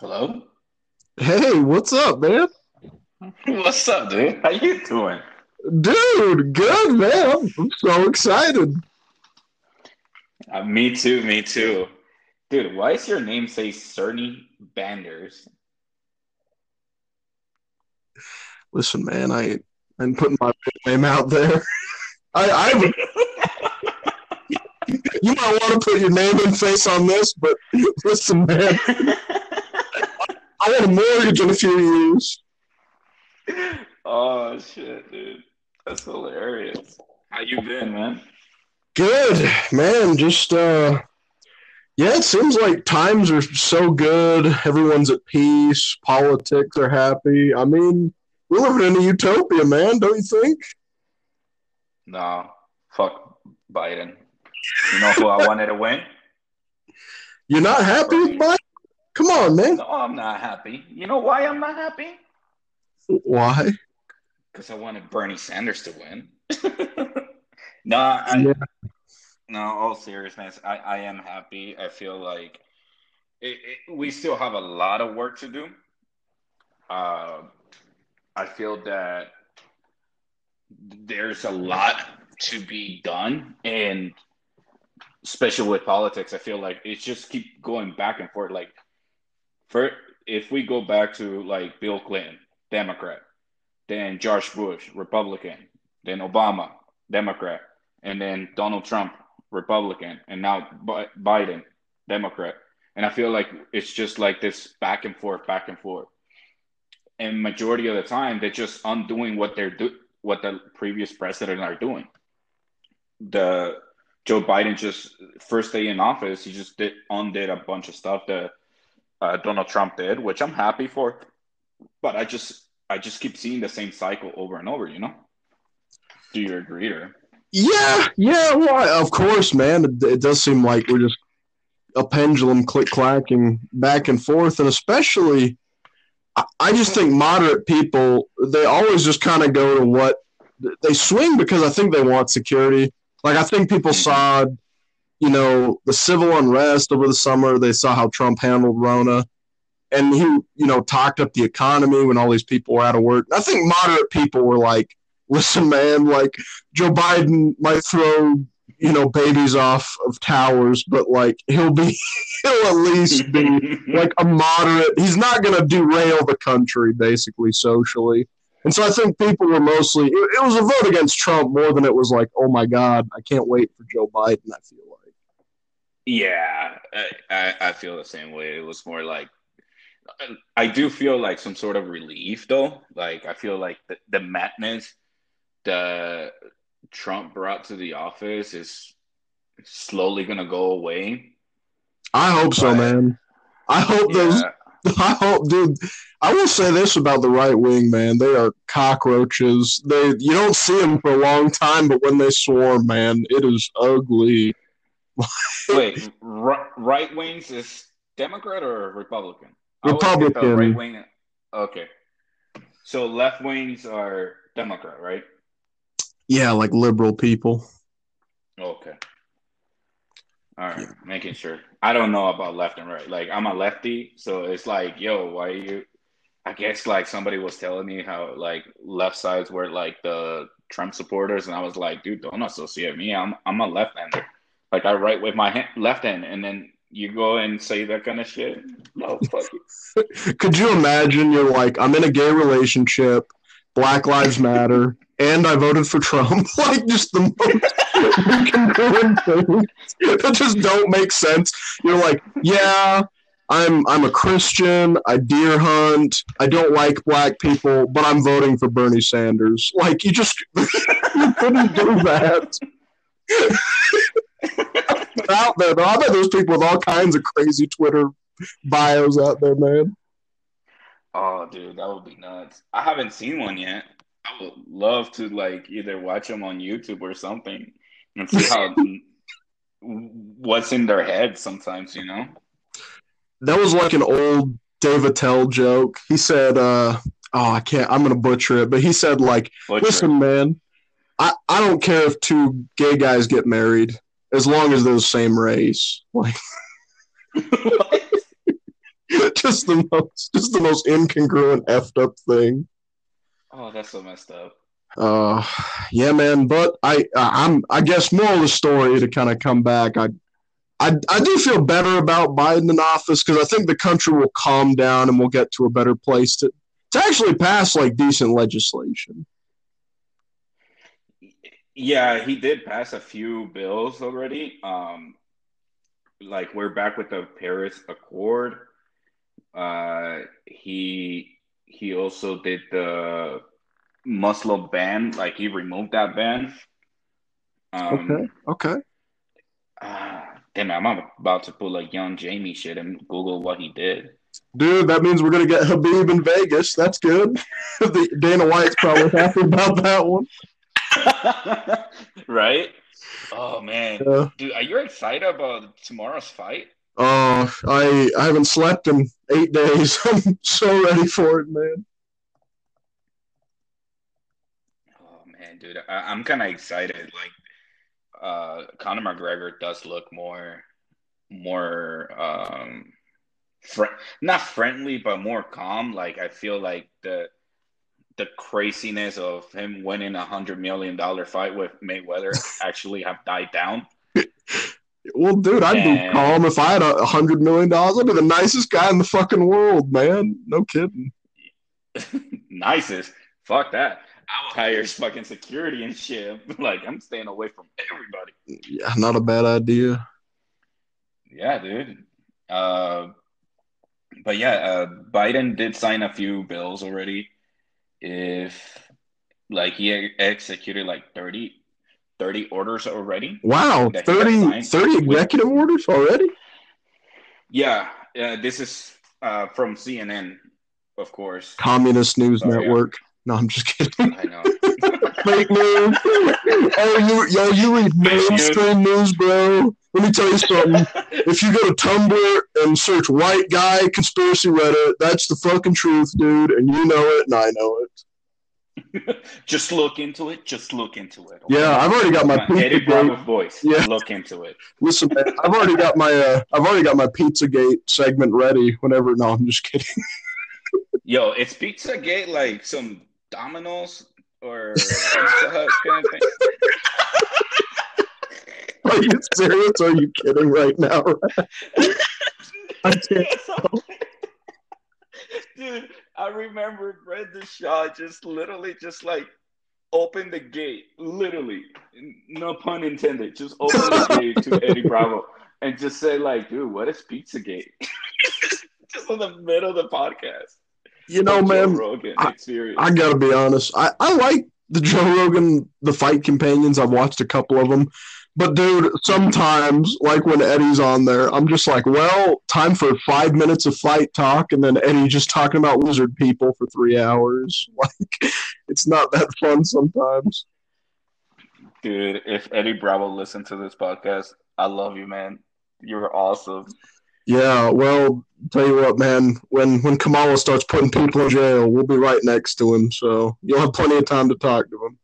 Hello? Hey, what's up, man? What's up, dude? How you doing? Dude, good, man. I'm, I'm so excited. Uh, me too, me too. Dude, why is your name say Cerny Banders? Listen, man, I I'm putting my name out there. I, I you might want to put your name and face on this, but listen, man, I want a mortgage in a few years. oh shit, dude. That's hilarious. How you been, man? Good, man. Just uh, yeah, it seems like times are so good. Everyone's at peace. Politics are happy. I mean, we're living in a utopia, man. Don't you think? No. Fuck Biden. You know who I wanted to win? You're not happy with Biden? Come on, man. No, I'm not happy. You know why I'm not happy? Why? Because I wanted Bernie Sanders to win. no, I, Yeah. no, all seriousness, I, I am happy. I feel like it, it, we still have a lot of work to do. Uh, I feel that there's a lot to be done, and especially with politics, I feel like it's just keep going back and forth. Like, for if we go back to like Bill Clinton, Democrat, then George Bush, Republican, then Obama, Democrat, and then Donald Trump, Republican, and now Biden, Democrat. And I feel like it's just like this back and forth, back and forth. And majority of the time, they're just undoing what they're do what the previous president are doing. The Joe Biden just first day in office, he just did undid a bunch of stuff that uh, Donald Trump did, which I'm happy for. But I just I just keep seeing the same cycle over and over. You know? Do you agree? Or Yeah, yeah. Well, of course, man. It, it does seem like we're just a pendulum click clacking back and forth, and especially, I, I just think moderate people they always just kind of go to what they swing because I think they want security. Like I think people saw, you know, the civil unrest over the summer. They saw how Trump handled Rona, and he, you know, talked up the economy when all these people were out of work. I think moderate people were like, "Listen, man, like Joe Biden might throw." You know, babies off of towers, but like he'll be, he'll at least be like a moderate. He's not going to derail the country, basically socially. And so I think people were mostly. It, it was a vote against Trump more than it was like, oh my god, I can't wait for Joe Biden. I feel. Yeah, I, I feel the same way. It was more like I do feel like some sort of relief though. Like I feel like the, the madness that Trump brought to the office is slowly gonna go away. I hope so, man. I hope those. I hope, dude. I will say this about the right wing, man. They are cockroaches. They you don't see them for a long time, but when they swarm, man, it is ugly. Wait, right wings is Democrat or Republican? I always get the Republican. Right wing. Okay. So left wings are Democrat, right? Yeah, like liberal people. Okay. All right, making sure. I don't know about left and right. Like I'm a lefty, so it's like, yo, why are you? I guess like somebody was telling me how like left sides were like the Trump supporters, and I was like, dude, don't associate me. I'm I'm a left-hander. Like I write with my hand, left hand, and then you go and say that kind of shit. No, fuck you. Could you imagine? You're like, I'm in a gay relationship. Black Lives Matter, and I voted for Trump. like just the most incongruent things that just don't make sense. You're like, yeah, I'm I'm a Christian. I deer hunt. I don't like black people, but I'm voting for Bernie Sanders. Like you just you couldn't do that. Out there, though. I bet there's people with all kinds of crazy Twitter bios out there, man. Oh, dude, that would be nuts. I haven't seen one yet. I would love to like either watch them on YouTube or something and see how what's in their head sometimes, you know? That was like an old Dave Attell joke. He said, uh, oh, I can't, I'm to butcher it, but he said, like, Butcher. listen, man, I, I don't care if two gay guys get married as long as they're the same race. Like, just just the most, just the most incongruent, effed up thing. Oh, that's so messed up. Uh, yeah, man. But I, I'm, I guess, more of the story to kind of come back. I, I, I do feel better about Biden in office because I think the country will calm down and we'll get to a better place to, to actually pass like decent legislation. Yeah, he did pass a few bills already. Um, like we're back with the Paris Accord. Uh, he he also did the Muslim ban. Like he removed that ban. Um, okay. Okay. Uh, damn, I'm about to pull like young Jamie shit and Google what he did. Dude, that means we're gonna get Khabib in Vegas. That's good. the, Dana White's probably happy about that one. right? Oh man, yeah. dude, are you excited about tomorrow's fight? Oh, I I haven't slept in eight days. I'm so ready for it, man. Oh man, dude, I, am kind of excited. Like, uh, Conor McGregor does look more, more, um, fr- not friendly, but more calm. Like, I feel like the the craziness of him winning a hundred million dollar fight with Mayweather actually have died down. Well, dude, I'd and... be calm if I had a hundred million dollars. I'd be the nicest guy in the fucking world, man. No kidding. nicest? Fuck that. I will hire fucking security and shit. like I'm staying away from everybody. Yeah, not a bad idea. Yeah, dude. Uh, but yeah, uh, Biden did sign a few bills already if like he executed like 30, 30 orders already. Wow, 30, 30 executive with, orders already? Yeah, uh, this is uh, from CNN, of course. Communist News oh, Network. Yeah. No, I'm just kidding. I know. Fake news. oh, you, yo, you read mainstream news, bro. Let me tell you something. if you go to Tumblr and search white guy conspiracy Reddit, that's the fucking truth, dude. And you know it, and I know it. just look into it. Just look into it. Okay? Yeah, I've already got my, my Eddie Bravo voice. Yeah, look into it. Listen, man, I've already got my uh, I've already got my PizzaGate segment ready. Whenever, no, I'm just kidding. Yo, it's PizzaGate like some Domino's or Pizza Hut kind of thing. Are you serious? Are you kidding right now? I can't. Dude, I remember Brendan Schaub just literally just like open the gate, literally, no pun intended, just open the gate to Eddie Bravo and just say like, dude, what is Pizzagate? just in the middle of the podcast. You know, man, I, I, gotta be honest. I, I like the Joe Rogan, the fight companions. I've watched a couple of them. But dude, sometimes like when Eddie's on there, I'm just like, well, time for five minutes of fight talk, and then Eddie just talking about lizard people for three hours. Like, it's not that fun sometimes. Dude, if Eddie Bravo listened to this podcast, I love you, man. You're awesome. Yeah, well, tell you what, man. When when Kamala starts putting people in jail, we'll be right next to him, so you'll have plenty of time to talk to him.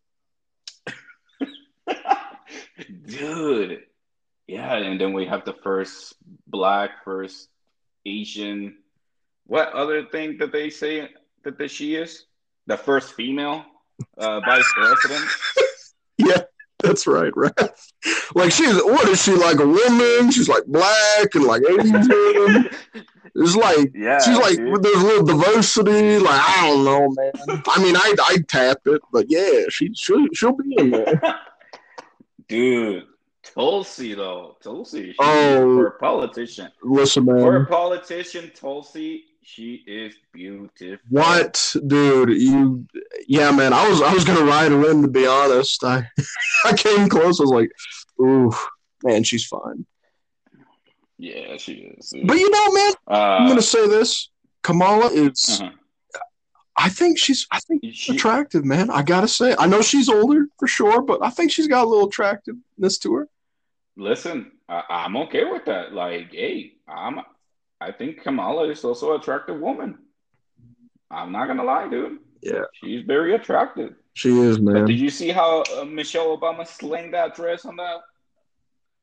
Dude. Yeah, and then we have the first black, first Asian. What other thing that they say that the, she is? The first female uh, vice president. yeah, that's right, right. Like she's what is she like a woman? She's like black and like Asian. It's like yeah, she's like dude. there's a little diversity. Like I don't know, man. I mean, I I tap it, but yeah, she she'll, she'll be in there. Dude, Tulsi though, Tulsi. oh, for a politician. Listen, man. For a politician, Tulsi, she is beautiful. What, dude? You, yeah, man. I was, I was gonna ride her in to be honest. I, I came close. I was like, ooh, man, she's fine. Yeah, she is. But you know, man, uh, I'm gonna say this: Kamala is. Uh-huh. I think she's I think she, attractive, man. I gotta say. I know she's older for sure, but I think she's got a little attractiveness to her. Listen, I, am okay with that. Like, hey, I'm I think Kamala is also an attractive woman. I'm not gonna lie, dude. Yeah, she's very attractive. She is, man. But did you see how uh, Michelle Obama slayed that dress on that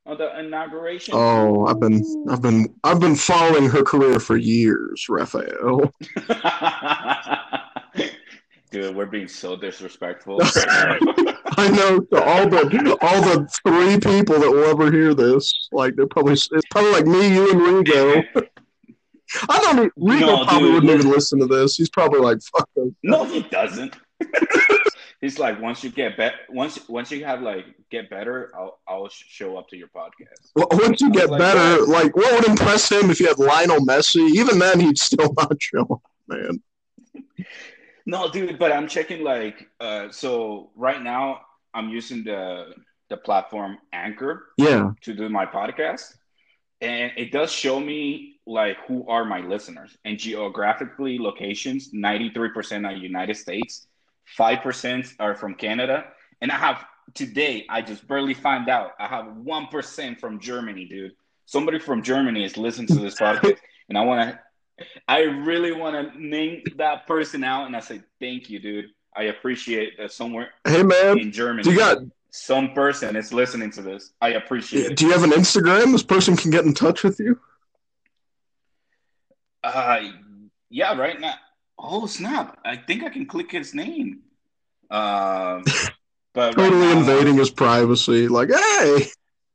on the inauguration. Oh, I've been I've been I've been following her career for years, Rafael. Dude, we're being so disrespectful. I know to all the all the three people that will ever hear this. Like they're probably it's probably like me, you, and Rigo. I don't. Rigo No, probably dude, wouldn't even listen to this. He's probably like, "Fuck them." no, he doesn't. He's like, once you get better, once once you have like get better, I'll I'll show up to your podcast. Well, once you get like, better, "What?" like what would impress him if you had Lionel Messi? Even then, he'd still not show up, man. No, dude, but I'm checking like uh so right now I'm using the the platform Anchor Yeah, to do my podcast. And it does show me like who are my listeners and geographically locations 93% are United States, 5% are from Canada. And I have today, I just barely found out I have 1% from Germany, dude. Somebody from Germany is listening to this podcast. And I want to, I really want to name that person out. And I say, thank you, dude. I appreciate that somewhere hey man, in Germany, do you got? some person is listening to this. I appreciate it. Do you have an Instagram? This person can get in touch with you. Uh, yeah, right now. Oh snap! I think I can click his name. Um, but right Totally now, invading his privacy. Like, hey,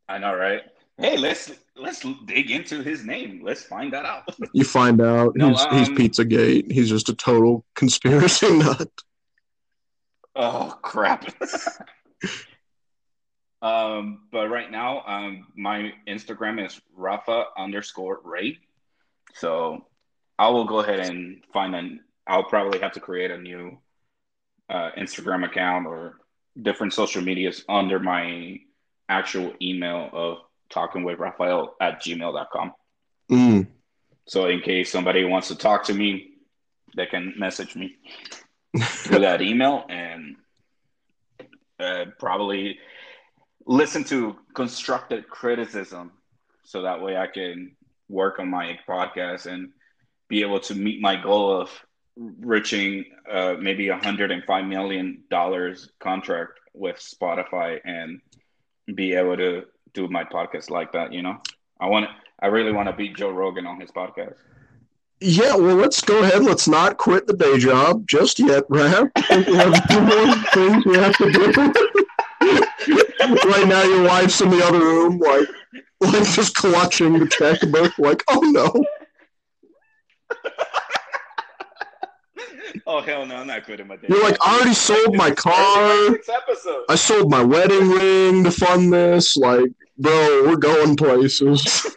I know, right? Hey, let's let's dig into his name. Let's find that out. you find out No, he's he's um, Pizzagate. He's just a total conspiracy nut. Oh crap. um, but right now, um, my Instagram is Rafa underscore Ray. So I will go ahead and find an. I'll probably have to create a new uh, Instagram account or different social medias under my actual email of talking with Rafael at gmail.com. Mm. So in case somebody wants to talk to me, they can message me through that email and uh, probably listen to constructive criticism so that way I can work on my podcast and be able to meet my goal of reaching uh, maybe a hundred and five million dollars contract with Spotify and be able to do my podcast like that. You know, I want. I really want to beat Joe Rogan on his podcast. Yeah, well, let's go ahead. Let's not quit the day job just yet, Rap. We have few more things we have to do. right now, your wife's in the other room, like, like just clutching the checkbook, like, oh no. Oh hell no, I'm not quitting my day. You're like, I already sold my car. I sold my wedding ring to fund this. Like, bro, we're going places.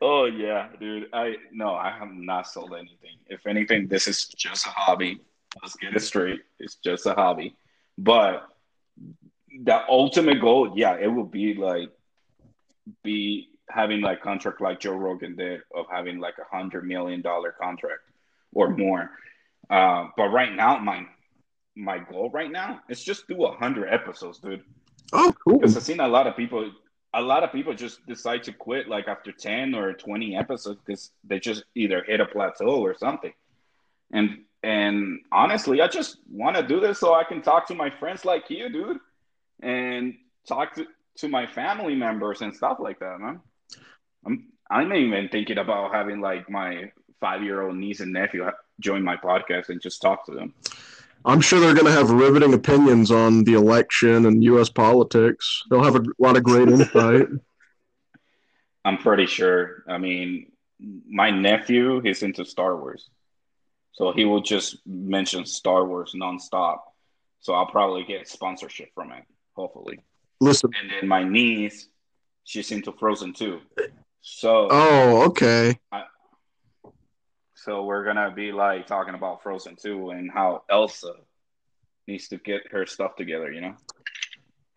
Oh yeah, dude. I no, I have not sold anything. If anything, this is just a hobby. Let's get it straight. It's just a hobby. But the ultimate goal, yeah, it will be like be having like contract like Joe Rogan did of having like a hundred million dollar contract or more. Uh, but right now, my my goal right now is just do a hundred episodes, dude. Oh, cool. Because I've seen a lot of people, a lot of people just decide to quit like after 10 or 20 episodes because they just either hit a plateau or something. And and honestly, I just want to do this so I can talk to my friends like you, dude, and talk to, to my family members and stuff like that, man. I'm I'm even thinking about having like my five year old niece and nephew join my podcast and just talk to them. I'm sure they're going to have riveting opinions on the election and U.S. politics. They'll have a lot of great insight. I'm pretty sure. I mean, my nephew is into Star Wars, so he will just mention Star Wars nonstop. So I'll probably get sponsorship from it, hopefully. Listen. And then my niece, she's into Frozen too. So, Oh, okay. so we're gonna be like talking about Frozen too and how Elsa needs to get her stuff together. You know?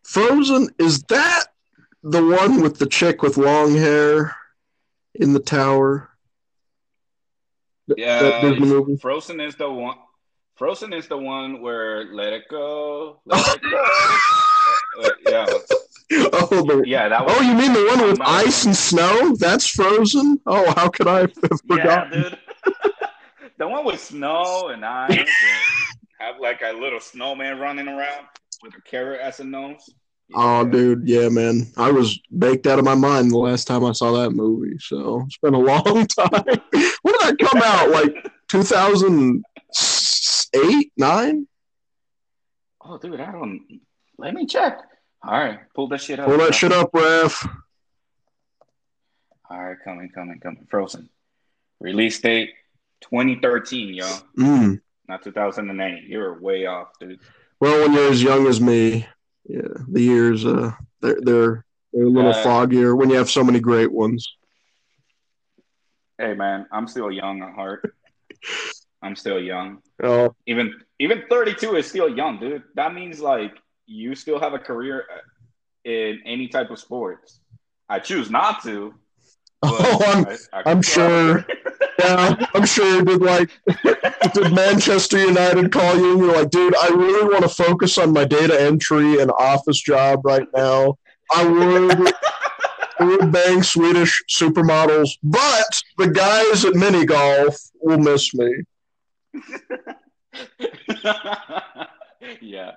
Frozen is that the one with the chick with long hair in the tower? Yeah, movie. Frozen is the one. Frozen is the one where Let It Go, Let It Go. Uh, yeah, Oh, the, yeah, that was. oh, you mean the one with No. ice and snow? That's Frozen. Oh, how could I have yeah, dude. the one with snow and ice and have like a little snowman running around. with a carrot as a nose. Oh, dude, yeah, man. I was baked out of my mind the last time I saw that movie. So it's been a long time. when did that come out? Like 2008, nine? Oh, dude, I don't. Let me check. All right, pull that shit up. Pull that shit up, Ref. All right, coming, coming, coming. Frozen. Release date 2013, yo. Mm. Not 2008. You're way off, dude. Well, when you're as young as me, yeah, the years uh they're they're, they're a little Uh, foggier when you have so many great ones. Hey, man, I'm still young at heart. I'm still young. Oh, Even even 32 is still young, dude. That means like you still have a career in any type of sports. I choose not to. Oh, I'm- I- I I'm sure. yeah, I'm sure. Did like did Manchester United call you and you're like, dude, I really want to focus on my data entry and office job right now. I would. I would bang Swedish supermodels, but the guys at mini golf will miss me. yeah.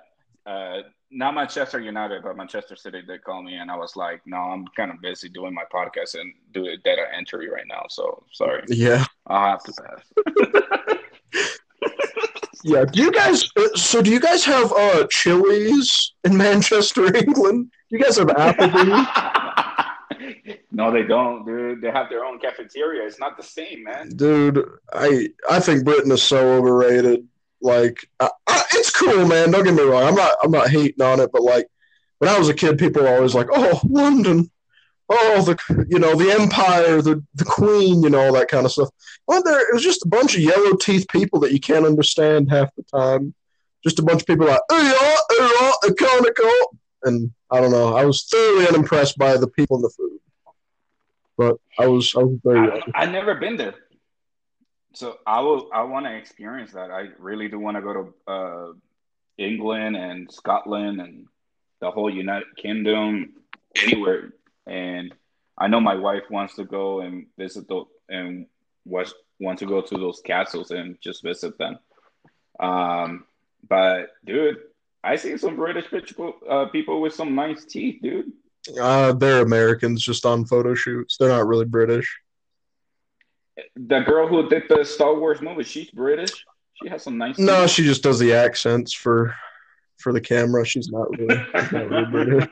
Uh, not Manchester United, but Manchester City did call me, and I was like, "No, I'm kind of busy doing my podcast and doing data entry right now, so sorry, Yeah, I'll have to pass." yeah. Do you guys? uh, So, do you guys have uh Chili's in Manchester, England? You guys have Applebee's? no, they don't, dude. They have their own cafeteria. It's not the same, man. Dude, I I think Britain is so overrated. Like, I, I, it's cool, man. Don't get me wrong. I'm not I'm not hating on it, but like when I was a kid, people were always like, "Oh, London, oh the you know the Empire, the the Queen, you know all that kind of stuff." Well, there it was just a bunch of yellow teeth people that you can't understand half the time. Just a bunch of people like, "Hey, yeah, hey, yeah, iconical," and I don't know. I was thoroughly unimpressed by the people and the food, but I was I was very I, I've never been there, so I will. I want to experience that. I really do want to go to uh, England and Scotland and the whole United Kingdom, anywhere. And I know my wife wants to go and visit the and was want to go to those castles and just visit them. Um, but dude, I see some British people, uh, people with some nice teeth, dude. Uh, they're Americans just on photo shoots. They're not really British. The girl who did the Star Wars movie, she's British. She has some nice. No, teeth. she just does the accents for for the camera. She's not really, not really British.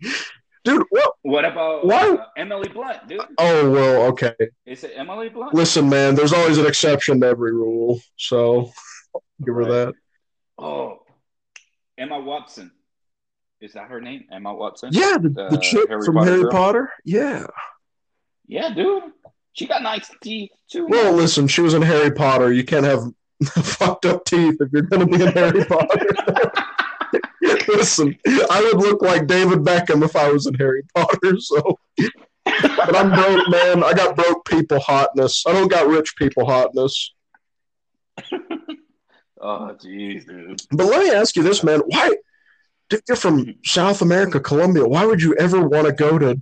Dude, what? What about what? uh, Emily Blunt, dude? Oh well, okay. Is it Emily Blunt? Listen, man, there's always an exception to every rule, so give her that. Oh, Emma Watson. Is that her name? Emma Watson? Yeah, the, the Uh, chick Harry from Potter Harry girl? Potter. Yeah. Yeah, dude. She got nice teeth too. Well, listen, she was in Harry Potter. You can't have fucked up teeth if you're going to be in Harry Potter. listen, I would look like David Beckham if I was in Harry Potter. So, but I'm broke, man. I got broke people hotness. I don't got rich people hotness. oh, jeez, dude. But let me ask you this, man. Why? Dude, you're from South America, Colombia. Why would you ever want to go to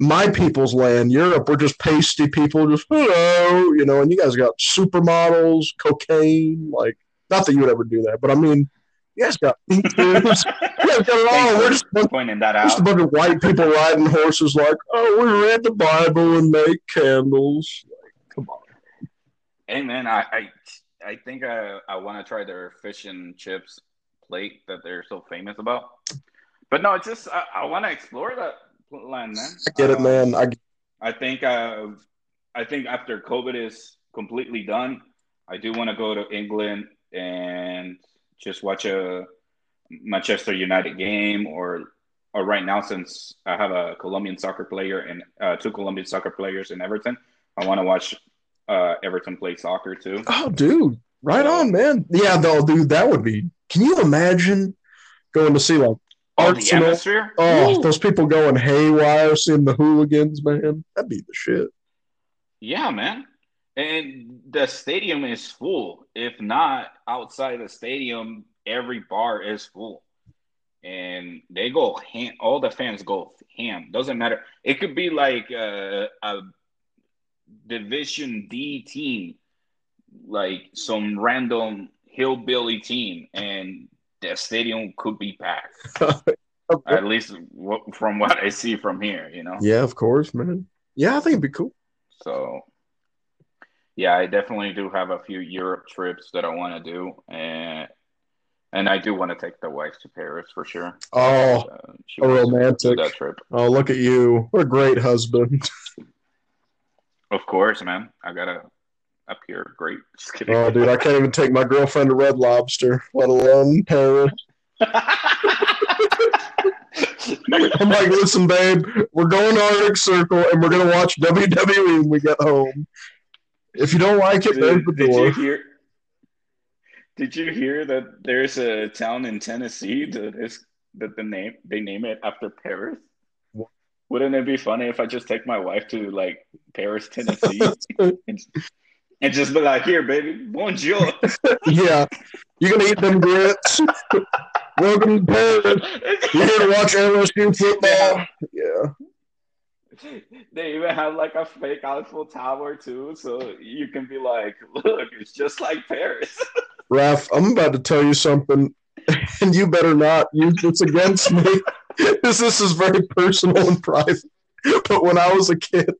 my people's land, Europe? We're just pasty people, just hello, you know. And you guys got supermodels, cocaine. Like, not that you would ever do that, but I mean, you guys got you guys got it all. We're just, Pointing that out. just a bunch of white people riding horses, like, oh, we read the Bible and make candles. Like, come on. Hey, man, I I, I think I, I want to try their fish and chips plate that they're so famous about. But no, it's just I, I want to explore that land, man. I get it, Um, man. I I think uh, I think after COVID is completely done, I do want to go to England and just watch a Manchester United game, or or right now since I have a Colombian soccer player and uh, two Colombian soccer players in Everton, I want to watch uh, Everton play soccer too. Oh, dude, right on, man. Yeah, though, dude, that would be. Can you imagine going to see like Arsenal? atmosphere! Oh, Woo! those people going haywire, seeing the hooligans, man. That'd be the shit. Yeah, man. And the stadium is full. If not outside the stadium, every bar is full. And they go ham. All the fans go ham. Doesn't matter. It could be like a, a Division D team, like some random hillbilly team, and the stadium could be packed. At least from what I see from here, you know. Yeah, of course, man. Yeah, I think it'd be cool. So, yeah, I definitely do have a few Europe trips that I want to do, and and I do want to take the wife to Paris for sure. Oh, uh, a romantic that trip. Oh, look at you! What a great husband. Of course, man. I gotta appear great. Just kidding. Oh, dude, I can't even take my girlfriend to Red Lobster, let alone Paris. I'm like, listen, babe, we're going to Arctic Circle and we're gonna watch WWE when we get home. If you don't like it, there's the door. Did you hear? Did you hear that there's a town in Tennessee that is that the name they name it after Paris? Wouldn't it be funny if I just take my wife to like Paris, Tennessee, and, and just be like, "Here, baby, bonjour." yeah, you're gonna eat them grits. Welcome to Paris. You're here to watch LSU football. Yeah. They even have like a fake Eiffel Tower too, so you can be like, "Look, it's just like Paris." Raph, I'm about to tell you something, and you better not use this against me. this, this is very personal and private. But when I was a kid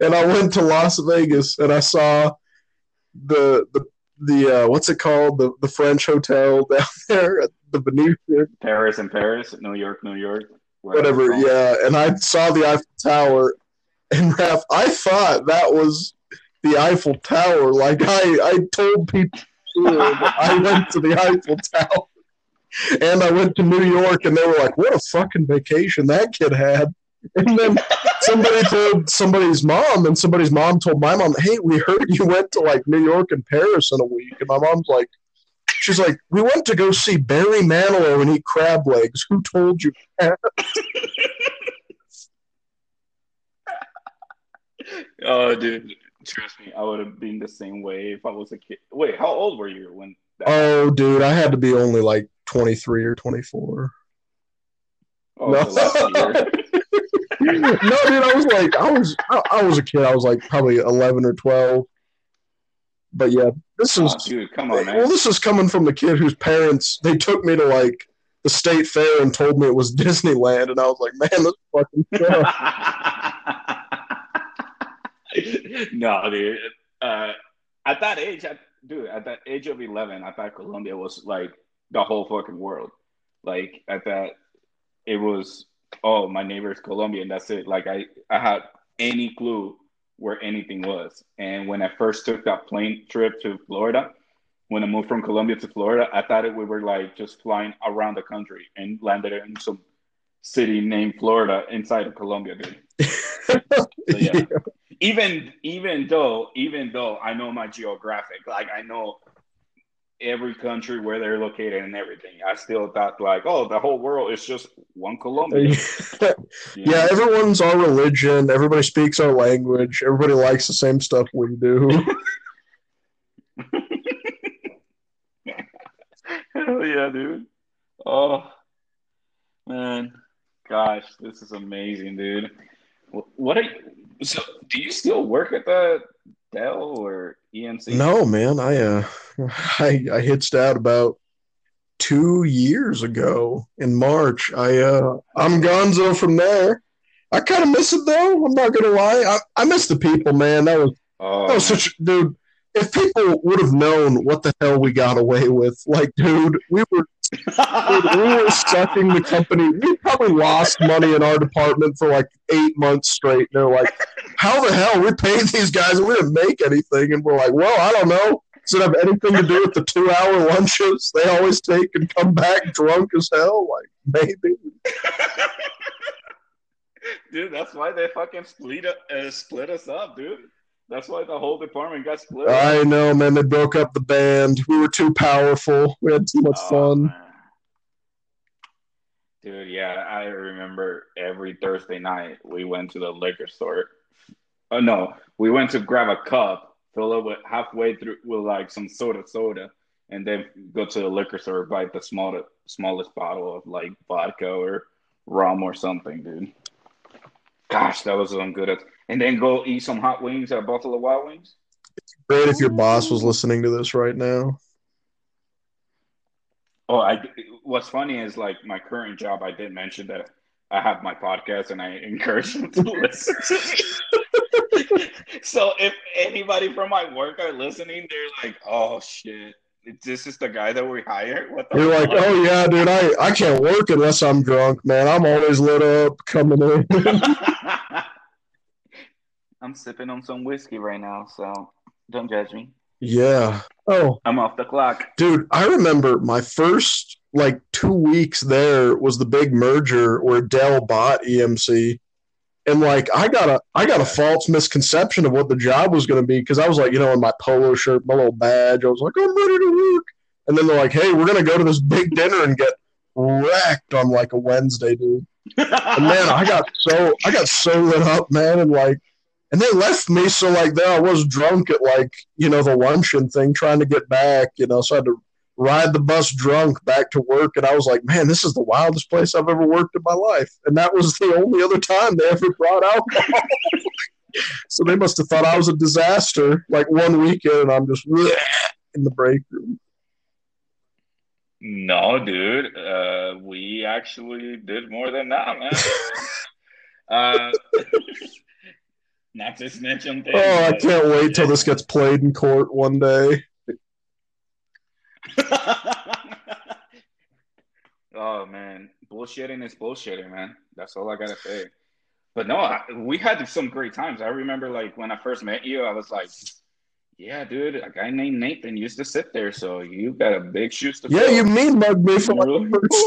and I went to Las Vegas and I saw the the the uh, what's it called? The the French hotel down there at the Venetian Paris and Paris New York New York whatever yeah. And I saw the Eiffel Tower. And Raph I thought that was the Eiffel Tower. Like I I told people I went to the Eiffel Tower. And I went to New York, and they were like, "What a fucking vacation that kid had." And then somebody told somebody's mom, and somebody's mom told my mom, "Hey, we heard you went to like New York and Paris in a week." And my mom's like, "She's like, we went to go see Barry Manilow and eat crab legs. Who told you that?" oh, dude, trust me, I would have been the same way if I was a kid. Wait, how old were you when? oh, dude, I had to be only like 23 or 24. Oh, no. No, dude, I was like, I was, I, I, was a kid. I was like probably 11 or 12. But yeah, this is, oh, dude, come on, man. Well, this is coming from the kid whose parents they took me to like the state fair and told me it was Disneyland, and I was like, man, this fucking no, dude. Uh, at that age, I, dude, at that age of 11, I thought Colombia was like the whole fucking world. Like at that, it was oh my neighbor's Colombian. That's it. Like I I had any clue where anything was. And when I first took that plane trip to Florida, when I moved from Colombia to Florida, I thought it, we were like just flying around the country and landed in some city named Florida inside of Colombia, dude. so, yeah. yeah. Even even though even though I know my geographic, like I know every country where they're located and everything. I still thought like, oh, the whole world is just one Colombia. yeah, everyone's our religion. Everybody speaks our language. Everybody likes the same stuff we do. Hell yeah, dude. Oh man, gosh, this is amazing, dude. What are you, so? Do you still work at the Dell or EMC? No, man. I uh, I I hitched out about two years ago in March. I uh, I'm Gonzo from there. I kind of miss it though. I'm not gonna lie. I, I miss the people, man. That was oh, that was such dude. If people would have known what the hell we got away with, like, dude, we were we were sucking the company. We probably lost money in our department for like eight months straight. And they're like, how the hell we paid these guys and we didn't make anything? And we're like, well, I don't know. Does it have anything to do with the two hour lunches they always take and come back drunk as hell? Like, maybe. dude, that's why they fucking split, uh, split us up, dude. That's why the whole department got split. I know, man. They broke up the band. We were too powerful. We had too much oh, fun. Man. Dude, yeah, I remember every Thursday night we went to the liquor store. Oh no, we went to grab a cup, fill it with halfway through with like some soda soda, and then go to the liquor store buy the smallest smallest bottle of like vodka or rum or something, dude. Gosh, that was some good. And then go eat some hot wings at Buffalo Wild Wings. It's great if your boss was listening to this right now. Oh, I. What's funny is like my current job. I did mention that I have my podcast and I encourage them to listen to me. so if anybody from my work are listening, they're like, "Oh shit, this is the guy that we hired." What the You're like, fuck? oh yeah, dude, I, I can't work unless I'm drunk, man. I'm always lit up coming in. I'm sipping on some whiskey right now, so don't judge me. yeah. Oh, I'm off the clock. dude, I remember my first like two weeks there was the big merger where Dell bought EMC. And like I got a I got a false misconception of what the job was gonna be because I was like, you know, in my polo shirt, my little badge, I was like, I'm ready to work. And then they're like, hey, we're gonna go to this big dinner and get wrecked on like a Wednesday, dude. And man, I got so I got so lit up, man, and like and they left me so like there I was drunk at like, you know, the luncheon thing trying to get back, you know, so I had to ride the bus drunk back to work and I was like, Man, this is the wildest place I've ever worked in my life. And that was the only other time they ever brought alcohol. so they must have thought I was a disaster. Like one weekend and I'm just in the break room. No, dude. Uh, we actually did more than that, man. uh, not to snitch on things. Oh, I can't wait till this gets played in court one day. oh man, bullshitting is bullshitting, man. That's all I gotta say. But no, I, we had some great times. I remember, like when I first met you, I was like, "Yeah, dude, a guy named Nathan used to sit there, so you got a big shoes to Yeah, you mean mugged me for like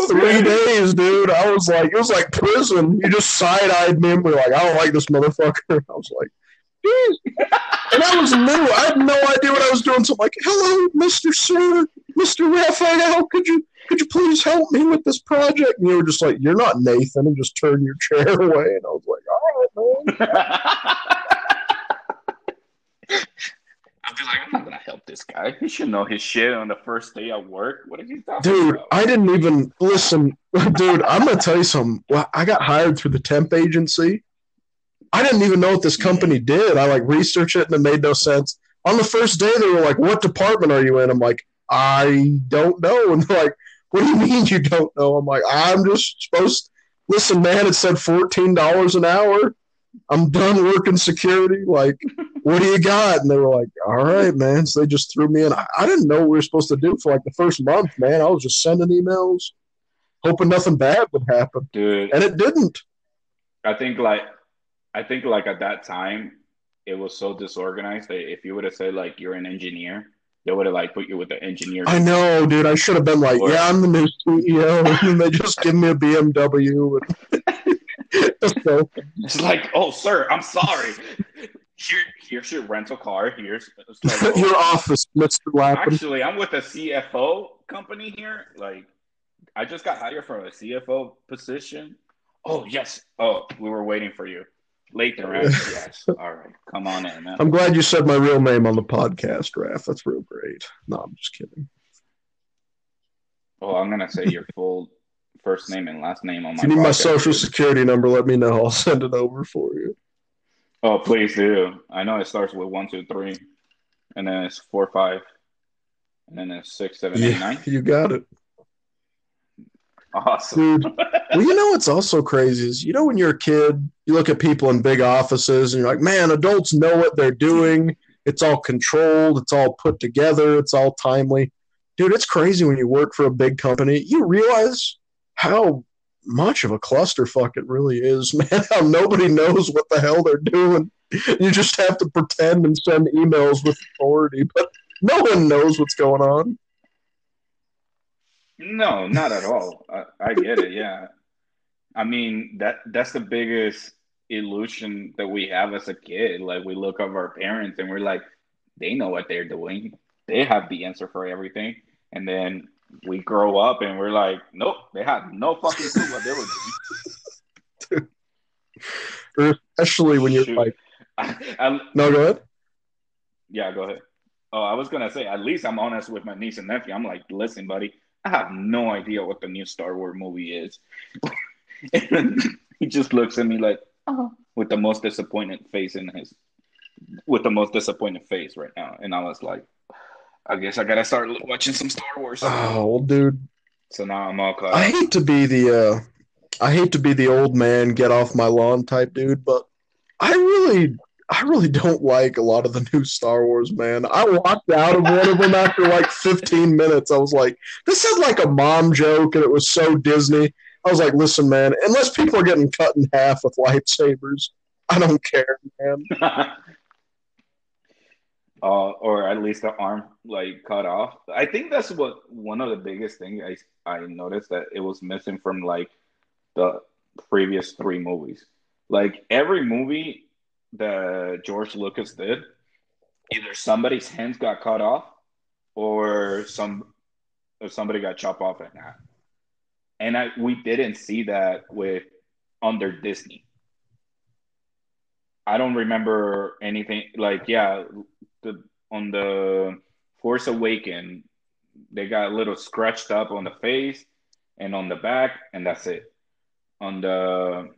three oh, days, dude. I was like, it was like prison. You just side eyed me and were like, I don't like this motherfucker. I was like, And I was new. I had no idea what I was doing. So I'm like, hello, Mr. Sir, Mr. Rafael, could you could you please help me with this project? And you were just like, you're not Nathan, and just turn your chair away. And I was like, all right, man. I'd be like, I'm not gonna help this guy. He should know his shit on the first day at work. What are you talking Dude, about? I didn't even listen. Dude, I'm gonna tell you something. Well, I got hired through the temp agency. I didn't even know what this company did. I like researched it and it made no sense. On the first day, they were like, "What department are you in?" I'm like, "I don't know." And they're like, "What do you mean you don't know?" I'm like, "I'm just supposed." Listen, man, it said fourteen dollars an hour. I'm done working security. Like, what do you got? And they were like, all right, man. So they just threw me in. I, I didn't know what we were supposed to do for like the first month, man. I was just sending emails, hoping nothing bad would happen. dude. And it didn't. I think like I think like at that time it was so disorganized that if you would have said like you're an engineer, they would have like put you with the engineer. I know, dude. I should have been like, Or- yeah, I'm the new CEO. And they just give me a BMW. Go. It's like, oh sir, I'm sorry. Here, here's your rental car. Here's like, oh, Your office, Mr. Lappin. Actually, I'm with a CFO company here. Like, I just got hired for a CFO position. Oh yes. Oh, we were waiting for you. Later, right? yes. All right. Come on in, man. I'm glad you said my real name on the podcast, Raph. That's real great. No, I'm just kidding. Oh, I'm gonna say your full first name and last name on my. If you need my podcast. social security number, let me know. I'll send it over for you. Oh, please do. I know it starts with one, two, three, and then it's four, five, and then it's six, seven, eight, Yeah, nine. you got it. Awesome. Dude, well, you know what's also crazy is you know when you're a kid, you look at people in big offices and you're like, man, adults know what they're doing. It's all controlled. It's all put together. It's all timely. Dude, it's crazy when you work for a big company. You realize how much of a clusterfuck it really is, man. How nobody knows what the hell they're doing. You just have to pretend and send emails with authority, but no one knows what's going on. No, not at all. I, I get it. Yeah, I mean that that's the biggest illusion that we have as a kid. Like we look up our parents and we're like, they know what they're doing. They have the answer for everything. And then we grow up and we're like, nope, they have no fucking clue what they were doing. Or especially when you're Shoot. like, I, I, no, go ahead. yeah, go ahead. Oh, I was gonna say, at least I'm honest with my niece and nephew. I'm like, listen, buddy, I have no idea what the new Star Wars movie is. and he just looks at me like, oh, with the most disappointed face in his, with the most disappointed face right now. And I was like, I guess I gotta start watching some Star Wars. Oh, well, dude, So now I'm all caught I hate to be the uh I hate to be the old man get off my lawn type dude, but I really I really don't like a lot of the new Star Wars, man. I walked out of one of them after like 15 minutes. I was like, this is like a mom joke and it was so Disney. I was like, listen, man, unless people are getting cut in half with lightsabers, I don't care, man. uh, or at least the arm like cut off. I think that's what one of the biggest things I I noticed that it was missing from like the previous three movies. Like every movie that George Lucas did, either somebody's hands got cut off or some or somebody got chopped off in half. And I we didn't see that with under Disney. I don't remember anything like yeah, the on the Force Awaken, they got a little scratched up on the face and on the back, and that's it. On the,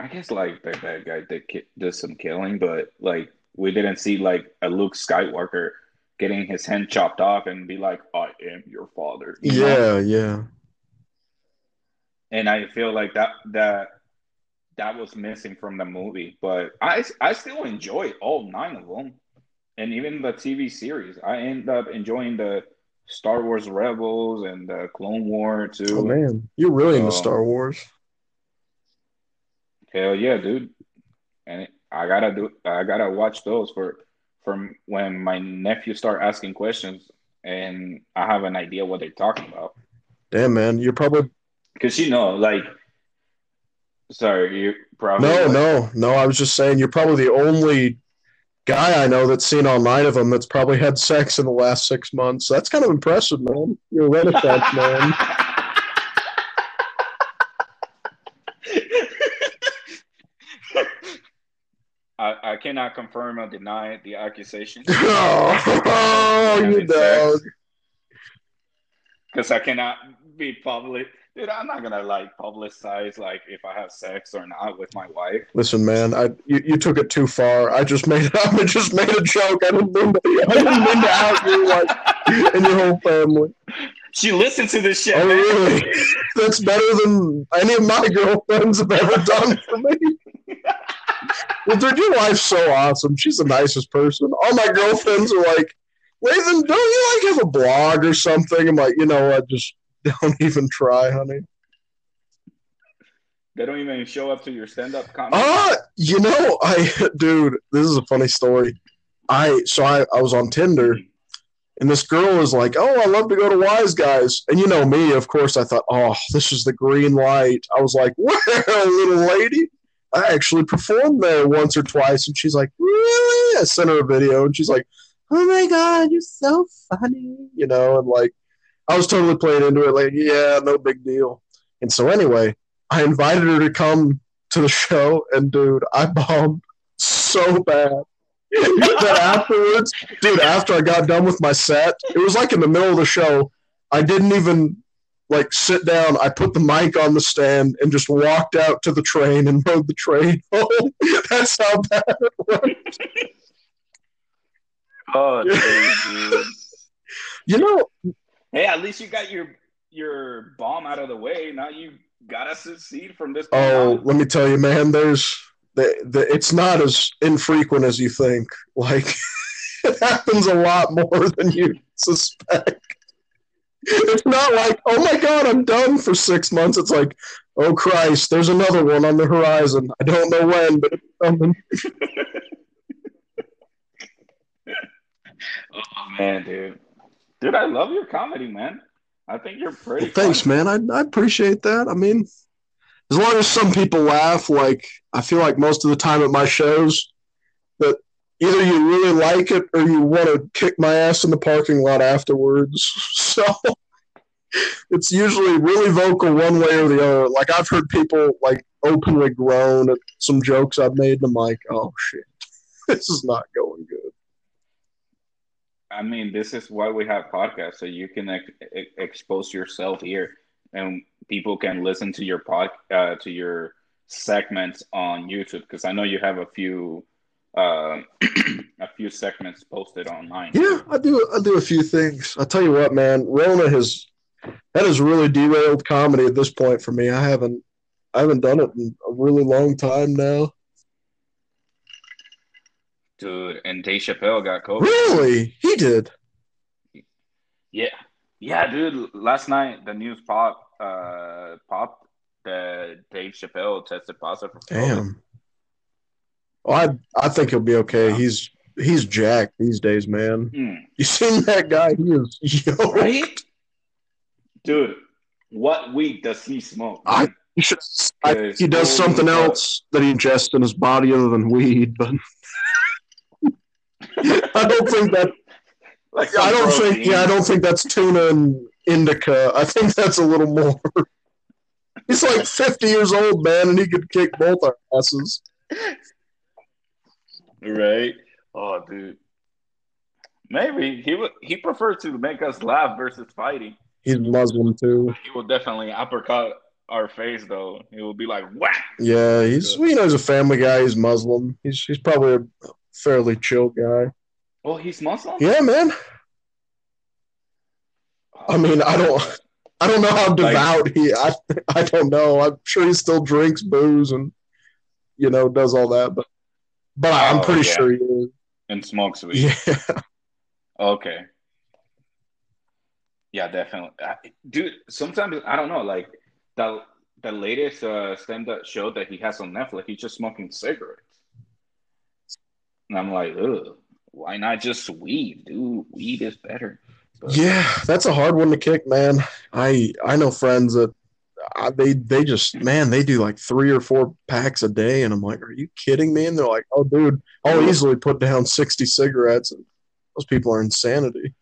I guess like the bad guy did ki- did some killing, but like we didn't see like a Luke Skywalker getting his hand chopped off and be like, "I am your father." you know? Yeah, yeah. and I feel like that that that was missing from the movie. But I I still enjoy all nine of them, and even the TV series. I end up enjoying the Star Wars Rebels and the Clone War too. Oh man, you're really into Oh. Star Wars. Hell yeah, dude! And I gotta do I gotta watch those for from when my nephew start asking questions and I have an idea what they're talking about. Damn, man, you're probably Because you know, like, sorry, you probably no, like, no, no. I was just saying you're probably the only guy I know that's seen all nine of them that's probably had sex in the last six months. That's kind of impressive, man. You're a renaissance man. I, I cannot confirm or deny the accusation oh, you dog. because I cannot be public. Dude, I'm not gonna like publicize like if I have sex or not with my wife. Listen, man, I you, you took it too far. I just made I just made a joke. I didn't mean to, I didn't mean to out you like and your whole family. She listened to this shit. Oh, man. really? That's better than any of my girlfriends have ever done for me. Well, dude, your wife's so awesome. She's the nicest person. All my girlfriends are like, Laethan, don't you like have a blog or something? I'm like, you know what? Just don't even try, honey. They don't even show up to your stand-up comedy. Uh, you know, I, dude, this is a funny story. I, so I, I was on Tinder and this girl was like, "Oh, I love to go to Wise Guys," and you know me, of course. I thought, "Oh, this is the green light." I was like, "Well, little lady, I actually performed there once or twice," and she's like, "Really?" I sent her a video, and she's like, "Oh my god, you're so funny," you know, and like, I was totally playing into it, like, "Yeah, no big deal." And so anyway, I invited her to come to the show, and dude, I bombed so bad that afterwards, dude, after I got done with my set, it was like in the middle of the show. I didn't even like sit down. I put the mic on the stand and just walked out to the train and rode the train home. That's how bad it was. Oh. You know, Hey, at least you got your your bomb out of the way. Now you gotta succeed from this. oh, on. let me tell you, man, there's the, the it's not as infrequent as you think. Like it happens a lot more than you suspect. It's not like, oh my god, I'm done for six months. It's like, oh Christ, there's another one on the horizon. I don't know when, but it's coming. Oh man, dude, dude, I love your comedy, man. I think you're pretty. Well, thanks, funny. man. I, I appreciate that. I mean, as long as some people laugh, like I feel like most of the time at my shows, that either you really like it or you want to kick my ass in the parking lot afterwards. So it's usually really vocal one way or the other. Like I've heard people like openly groan at some jokes I've made, and I'm like, oh shit, this is not going good. I mean, this is why we have podcasts, so you can ex- ex- expose yourself here, and people can listen to your pod, uh, to your segments on YouTube. Because I know you have a few, uh, a few segments posted online. Yeah, I do. I do a few things. I tell you what, man. Rona has that has really derailed comedy at this point for me. I haven't I haven't done it in a really long time now. Dude, and Dave Chappelle got COVID. Really? He did. Yeah. Yeah, dude. Last night the news pop uh popped that Dave Chappelle tested positive for COVID. Damn. Well, I I think he'll be okay. Yeah. He's he's jacked these days, man. Hmm. You seen that guy? He is yo. Right? Dude, what weed does he smoke? I- He, should, I, he does something fuck. else that he ingests in his body other than weed, but I don't think that. like I don't think. Yeah, I don't think that's tuna and indica. I think that's a little more. He's like 50 years old, man, and he could kick both our asses. Right? Oh, dude. Maybe he would. He prefers to make us laugh versus fighting. He's Muslim too. He will definitely uppercut our face, though. He will be like, "Whack!" Yeah, he's you know he's a family guy. He's Muslim. He's he's probably a fairly chill guy. Oh, he's Muslim. Yeah, man. I mean, I don't I don't know how Like- devout he. I I don't know. I'm sure he still drinks booze and you know does all that, but but I'm Oh, pretty yeah. sure he is. and smokes weed. Yeah, Okay. Yeah, definitely, I, dude. Sometimes I don't know, like the the latest uh, stand-up show that he has on Netflix. He's just smoking cigarettes, and I'm like, ugh. Why not just weed, dude? Weed is better. But- yeah. That's a hard one to kick, man. I I know friends that. I, they they just man they do like three or four packs a day and I'm like are you kidding me and they're like oh dude I'll easily put down 60 cigarettes and those people are insanity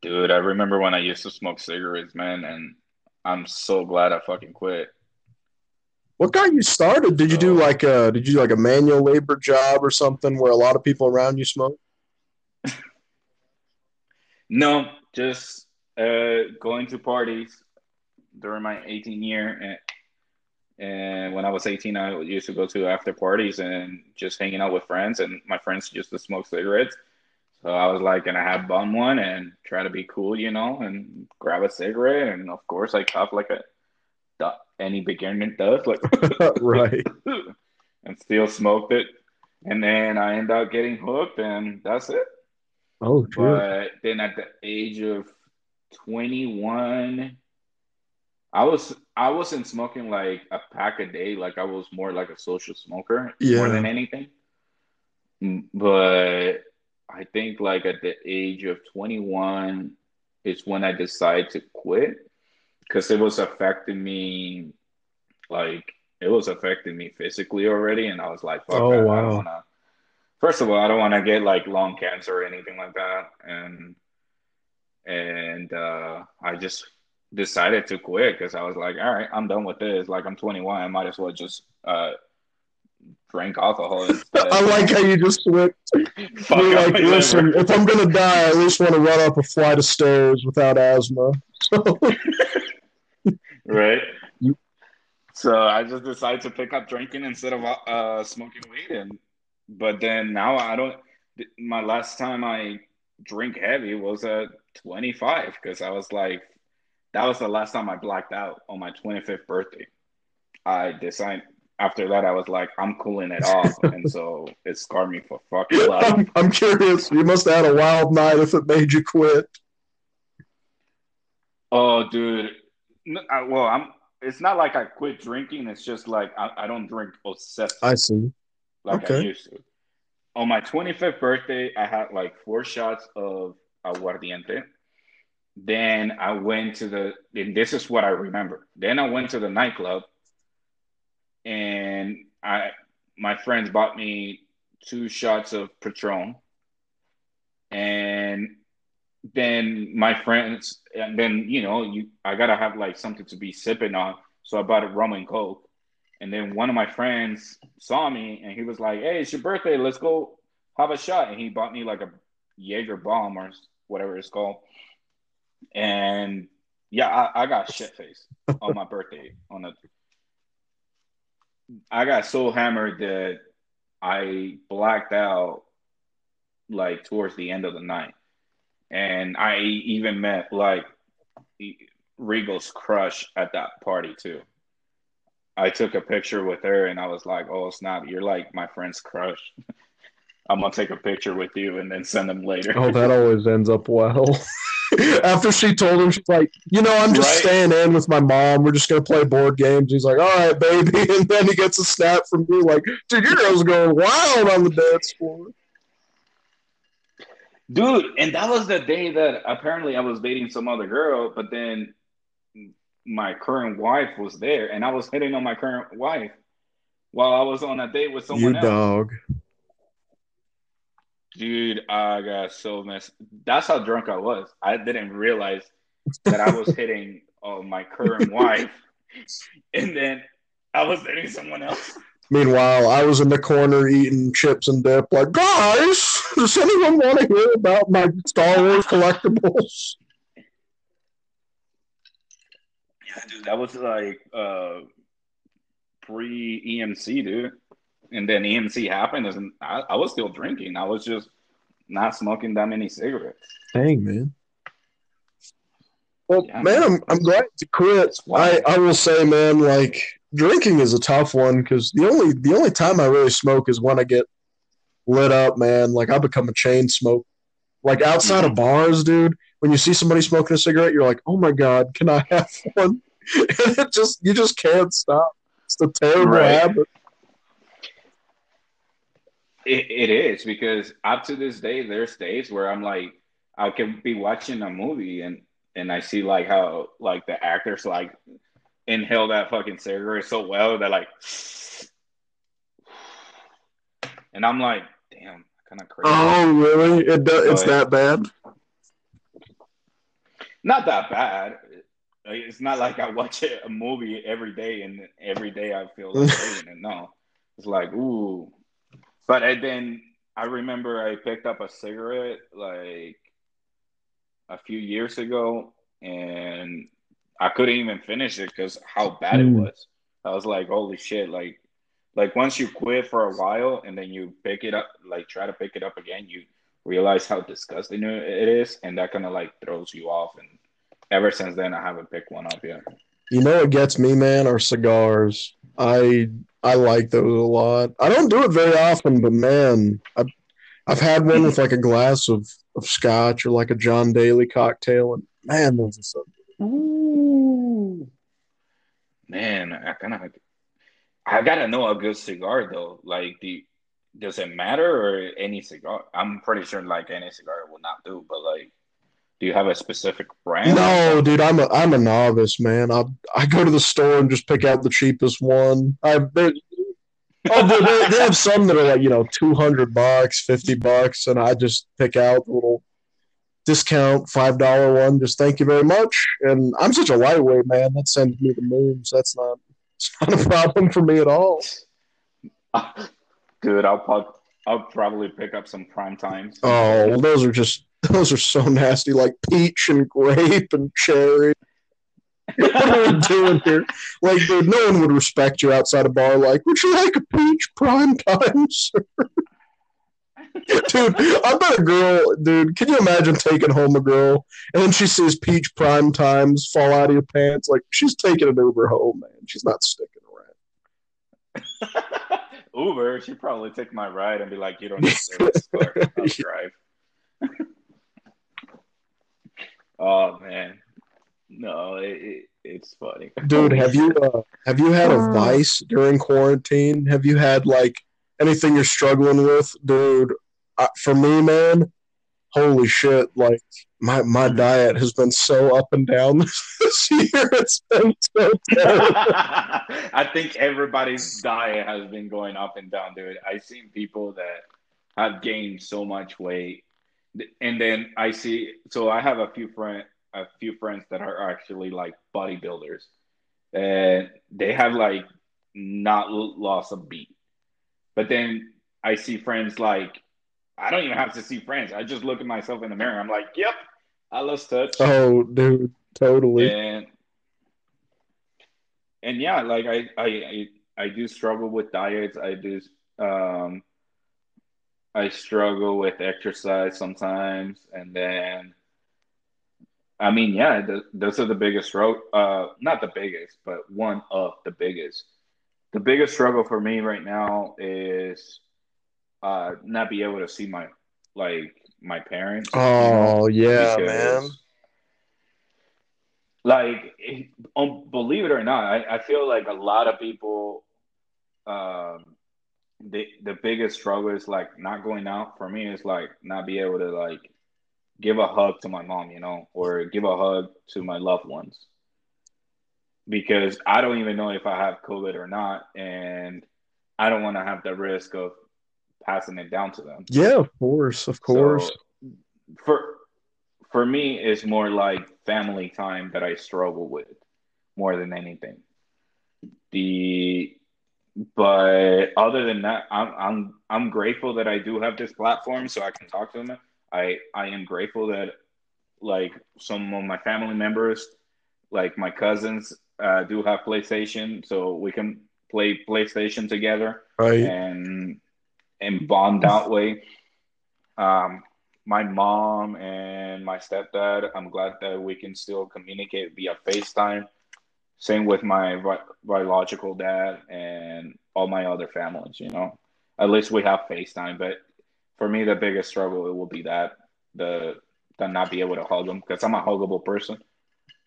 Dude, I remember when I used to smoke cigarettes, man, and I'm so glad I fucking quit. What got you started? Did you do like a did you do like a manual labor job or something where a lot of people around you smoke? No, just uh, going to parties during my 18 year, and, and when I was 18, I used to go to after parties and just hanging out with friends, and my friends used to smoke cigarettes. So I was like, and I have bum one and try to be cool, you know, and grab a cigarette, and of course I cough like a any beginner does, like right. and still smoked it. And then I end up getting hooked, and that's it. Oh, true. But then at the age of 21, I was I wasn't smoking like a pack a day. Like I was more like a social smoker Yeah. more than anything. Mm, But I think like at the age of 21 is when I decided to quit because it was affecting me like it was affecting me physically already and I was like fuck Oh, that. I wow. don't wanna first of all I don't want to get like lung cancer or anything like that and and uh I just decided to quit because I was like all right I'm done with this like I'm 21 I might as well just uh drink alcohol instead. I like how you just You're like, listen, liver." if I'm gonna die, I at least want to run up a flight of stairs without asthma. So right? So I just decided to pick up drinking instead of uh, smoking weed, and but then now I don't. My last time I drink heavy was at 25 because I was like, that was the last time I blacked out on my 25th birthday. I decided after that I was like, I'm cooling it off, and so it scarred me for fucking life. I'm, I'm curious. You must have had a wild night if it made you quit. Oh, dude. No, I, well, I'm. It's not like I quit drinking. It's just like I, I don't drink obsessively. I see. like I used to. On my 25th birthday, I had like four shots of aguardiente. Then I went to the, and this is what I remember. Then I went to the nightclub, and I, my friends bought me two shots of Patron, and then my friends, and then you know, you, I gotta have like something to be sipping on, so I bought a rum and coke. And then one of my friends saw me and he was like, Hey, it's your birthday. Let's go have a shot. And he bought me like a Jaeger bomb or whatever it's called. And yeah, I, I got shit faced on my birthday. On a, I got so hammered that I blacked out like towards the end of the night. and I even met like Regal's crush at that party too. I took a picture with her and I was like, "Oh snap, you're like my friend's crush." I'm gonna take a picture with you and then send them later. Oh, that always ends up well. After she told him, she's like, you know, I'm just right? staying in with my mom. We're just gonna play board games. He's like, all right, baby, and then he gets a snap from you, like, dude, your girl's going wild on the dance floor. Dude, and that was the day that apparently I was dating some other girl, but then my current wife was there, and I was hitting on my current wife while I was on a date with someone you else. dog. Dude, I got so messed. That's how drunk I was. I didn't realize that I was hitting uh, my current wife, and then I was hitting someone else. Meanwhile, I was in the corner eating chips and dip, like, guys, does anyone want to hear about my Star Wars collectibles? Yeah, dude, that was like uh, pre EMC, dude and then EMC happened, and I, I, was still drinking. I was just not smoking that many cigarettes. Dang, man. Well, yeah, man, I'm, I'm glad to quit. I, I will say, man, like drinking is a tough one because the only the only time I really smoke is when I get lit up, man. Like I become a chain smoke. Like outside mm-hmm. of bars, dude. When you see somebody smoking a cigarette, you're like, "Oh my god, can I have one?" and it just you just can't stop. It's a terrible right. habit. It, it is because up to this day, there's days where I'm like, I can be watching a movie and and I see like how like the actors like inhale that fucking cigarette so well that like, and I'm like, damn, kind of crazy. Oh, really? It does. It's that bad. Not that bad. It's not like I watch a movie every day and every day I feel like it. No, it's like, ooh, but I, then I remember I picked up a cigarette like a few years ago, and I couldn't even finish it because how bad it hmm. was. I was like, holy shit! Like, like once you quit for a while and then you pick it up, like try to pick it up again, you realize how disgusting it is, and that kind of like throws you off. And ever since then, I haven't picked one up yet. You know what gets me, man, are cigars. I I like those a lot. I don't do it very often, but man, I've, I've had one with like a glass of, of scotch or like a John Daly cocktail, and man, those are so good. Ooh. Man, I kind of I gotta know a good cigar though. Like, does it matter or any cigar? I'm pretty sure like any cigar will not do, but like do you have a specific brand? No, dude, I'm a I'm a novice, man. I I go to the store and just pick out the cheapest one. I oh, they, they have some that are like you know two hundred bucks, fifty bucks, and I just pick out the little discount five dollar one. Just thank you very much. And I'm such a lightweight, man. That sends me the moon. So that's not it's not a problem for me at all. Dude, I'll I'll probably pick up some prime times. Oh, well, those are just those are so nasty, like peach and grape and cherry. what are we doing here? Like, dude, no one would respect you outside a bar. Like, would you like a peach prime time, sir? dude, I bet a girl, dude, can you imagine taking home a girl and then she sees peach prime times fall out of your pants? Like, she's taking an Uber home, man. She's not sticking around. Uber, she'd probably take my ride and be like, you don't need to drive. Oh man, no, it, it, it's funny, dude. Have you uh, have you had a uh. vice during quarantine? Have you had like anything you're struggling with, dude? Uh, for me, man, holy shit! Like my my diet has been so up and down this year. It's been so terrible. I think everybody's diet has been going up and down, dude. I've seen people that have gained so much weight and then I see. So I have a few friend, a few friends that are actually like bodybuilders, and they have like not lost a beat. But then I see friends like I don't even have to see friends. I just look at myself in the mirror. I'm like, yep, I lost touch. Oh, dude, totally. And and yeah, like I I I, I do struggle with diets. I do um I struggle with exercise sometimes, and then I mean, yeah, the, those are the biggest struggle. Uh, not the biggest, but one of the biggest. The biggest struggle for me right now is uh, not be able to see my like my parents. Oh you know, yeah, man. Like, um, believe it or not, I, I feel like a lot of people, um, the the biggest struggle is like not going out. For me, is like not be able to like give a hug to my mom, you know, or give a hug to my loved ones. Because I don't even know if I have COVID or not. And I don't want to have the risk of passing it down to them. Yeah, of course. Of course. So for for me, it's more like family time that I struggle with more than anything. The but other than that, I'm I'm I'm grateful that I do have this platform so I can talk to them I I am grateful that like some of my family members, like my cousins, uh, do have PlayStation, so we can play PlayStation together, right? And and bond that way. Um, my mom and my stepdad, I'm glad that we can still communicate via FaceTime. Same with my biological dad and all my other families. You know, at least we have FaceTime, but for me, the biggest struggle it will be that the the not be able to hug them because I'm a huggable person,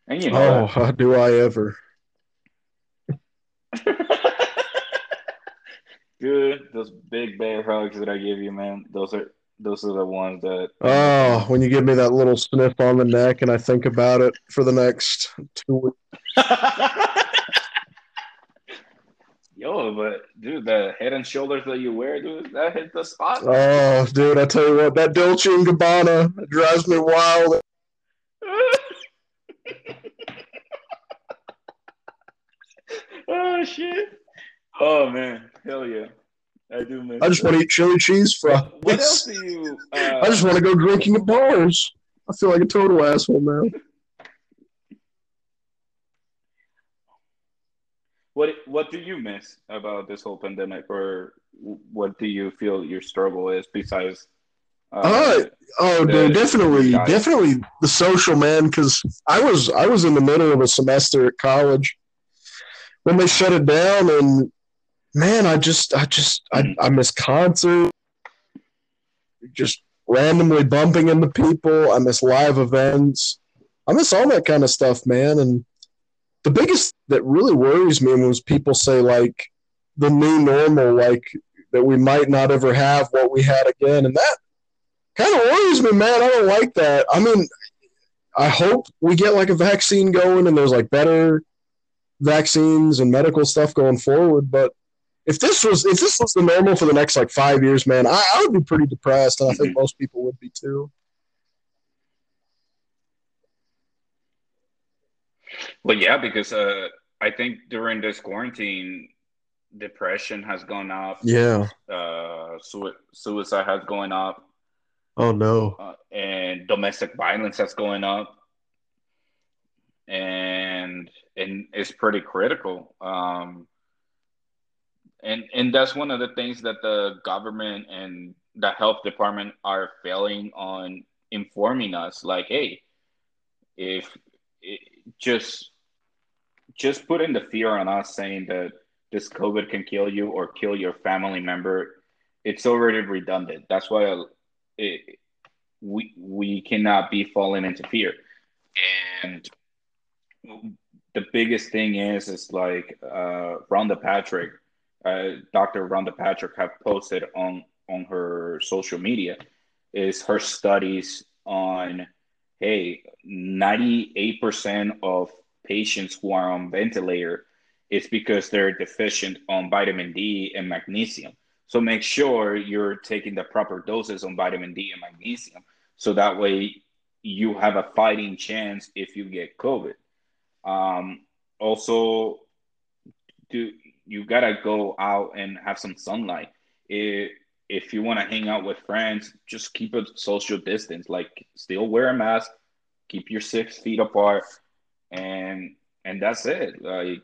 and you know. Oh, how do I ever? Dude, those big bear hugs that I give you, man, those are those are the ones that. Oh, when you give me that little sniff on the neck, and I think about it for the next two weeks. Yo, but dude, the head and shoulders that you wear, dude, that hit the spot. Oh, dude, I tell you what, that Dolce and Gabbana drives me wild. oh shit! Oh man, hell yeah, I do miss. I just want to eat chili cheese fries. What, else do you? Uh... I just want to go drinking at bars. I feel like a total asshole now. What what do you miss about this whole pandemic, or what do you feel your struggle is besides? Uh, uh oh, the, dude, definitely, definitely the social man. Because I was I was in the middle of a semester at college when they shut it down, and man, I just I just I, mm-hmm. I miss concerts, just randomly bumping into people. I miss live events. I miss all that kind of stuff, man, and the biggest that really worries me was people say like the new normal, like that we might not ever have what we had again, and that kind of worries me, man. I don't like that. I mean, I hope we get like a vaccine going and there's like better vaccines and medical stuff going forward, but if this was if this was the normal for the next like five years, man, I, I would be pretty depressed, and I think mm-hmm. most people would be too. Well, yeah, because uh, I think during this quarantine, depression has gone up. Yeah. Uh, su- suicide has gone up. Oh no. Uh, and domestic violence has going up. And and it's pretty critical. Um, and and that's one of the things that the government and the health department are failing on informing us. Like, hey, if it, just just putting the fear on us saying that this COVID can kill you or kill your family member, it's already redundant. That's why it, we we cannot be falling into fear. And the biggest thing is is like uh, Rhonda Patrick, uh, Dr. Rhonda Patrick, have posted on on her social media is her studies on hey 98% of patients who are on ventilator is because they're deficient on vitamin D and magnesium. So make sure you're taking the proper doses on vitamin D and magnesium so that way you have a fighting chance if you get COVID. Um, also, do you gotta go out and have some sunlight. If, you want to hang out with friends, just keep a social distance. Like, still wear a mask, keep your six feet apart, and and that's it. Like,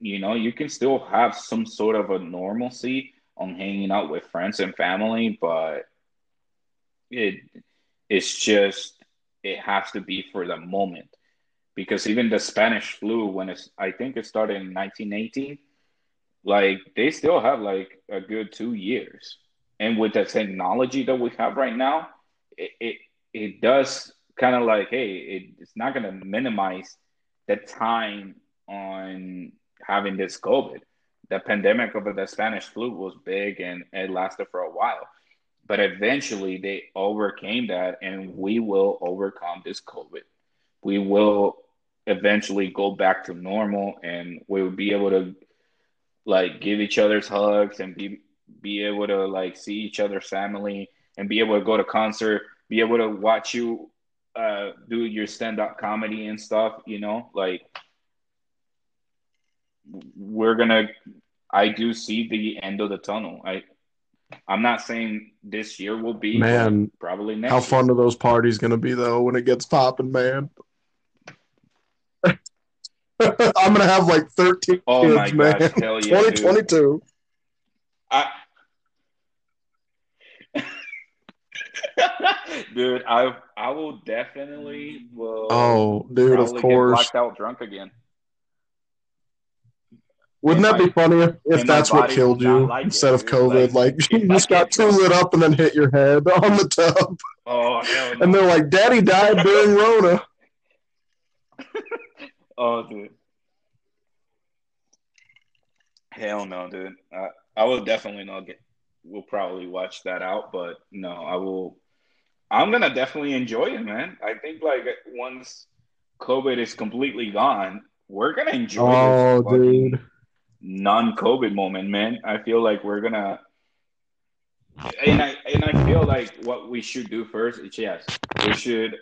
you know, you can still have some sort of a normalcy on hanging out with friends and family, but it it's just it has to be for the moment because even the Spanish flu, when it's I think it started in 1918, like they still have like a good two years, and with the technology that we have right now, it it, it does kind of like hey, it, it's not to minimize the time on having this COVID. The pandemic of the Spanish flu was big and it lasted for a while. But eventually they overcame that and we will overcome this COVID. We will eventually go back to normal and we'll be able to like give each other's hugs and be be able to like see each other's family and be able to go to concert, be able to watch you uh, do your stand-up comedy and stuff, you know, like we're gonna I do see the end of the tunnel. I I'm not saying this year will be man probably next. How year. fun are those parties gonna be though when it gets popping, man? I'm gonna have like 13 oh kids, my man. gosh, hell yeah, 2022. I, dude, I I will definitely will. Oh, dude, of probably get course. blacked out drunk again. Wouldn't And that be funny if, that's what killed you like it, instead of. COVID? Like, Like, you just got too lit up and then hit your head on the tub, Oh hell no! and they're like, "Daddy died during Rona." Oh dude, hell no, dude. I, I will definitely not get. We'll probably watch that out, but no, I will. I'm gonna definitely enjoy it, man. I think like once COVID is completely gone, we're gonna enjoy Oh, this dude. non-COVID moment, man. I feel like we're gonna, and I and I feel like what we should do first is yes, we should,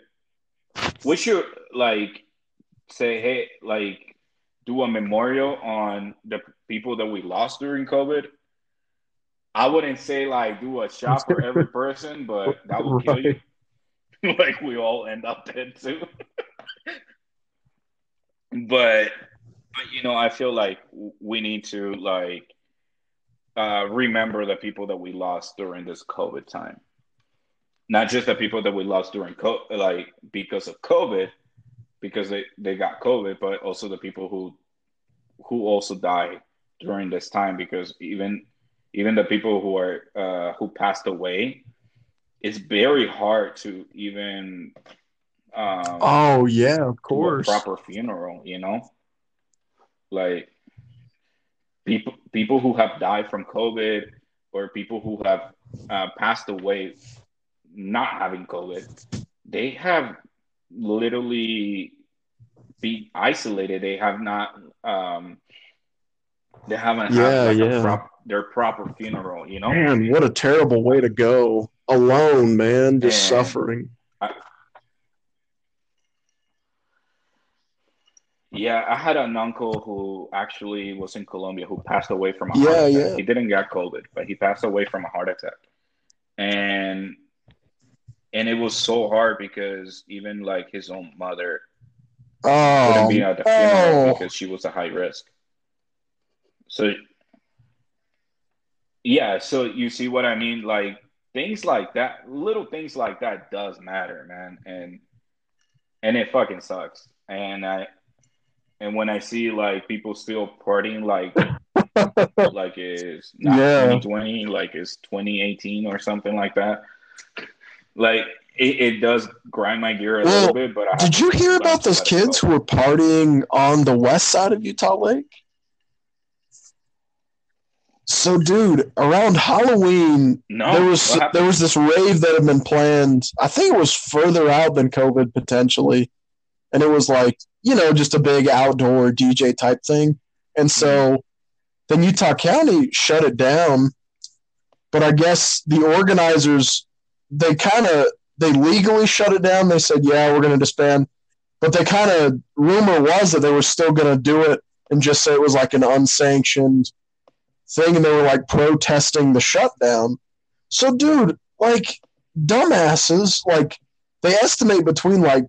we should like say, hey, like do a memorial on the people that we lost during COVID. I wouldn't say like do a shot for every person, but that would kill you. like we all end up dead too. but but you know, I feel like we need to like uh, remember the people that we lost during this COVID time. Not just the people that we lost during co- like because of COVID, because they, they got COVID, but also the people who who also died during this time because even even the people who are uh, who passed away, it's very hard to even um, Oh yeah, of course. proper funeral, you know? Like people people who have died from COVID or people who have uh, passed away not having COVID, they have literally be isolated. They have not um they haven't Yeah, had like yeah. a prop, their proper funeral, you know? Man, what a terrible way to go. Alone, man, just suffering. Yeah, I had an uncle who actually was in Colombia who passed away from a Yeah, heart attack. yeah. He didn't get COVID, but he passed away from a heart attack. And and it was so hard because even like his own mother oh, couldn't Oh, be at the funeral oh. because she was a high risk. So yeah, so you see what I mean? Like things like that, little things like that does matter, man. And and it fucking sucks. And I and when I see like people still partying like like it's not Yeah. 2020, like it's 2018 or something like that. Like it, it does grind my gear a Well, little bit, but I Did you hear about those kids who were partying on the west side of Utah Lake? So, dude, around Halloween, No, there was there was this rave that had been planned. I think it was further out than COVID potentially, and it was like you know just a big outdoor DJ type thing. And so, mm-hmm. then Utah County shut it down. But I guess the organizers they kind of they legally shut it down. They said, yeah, we're going to disband. But they kind of rumor was that they were still going to do it and just say it was like an unsanctioned thing, and they were like protesting the shutdown. So, dude, like dumbasses, like they estimate between like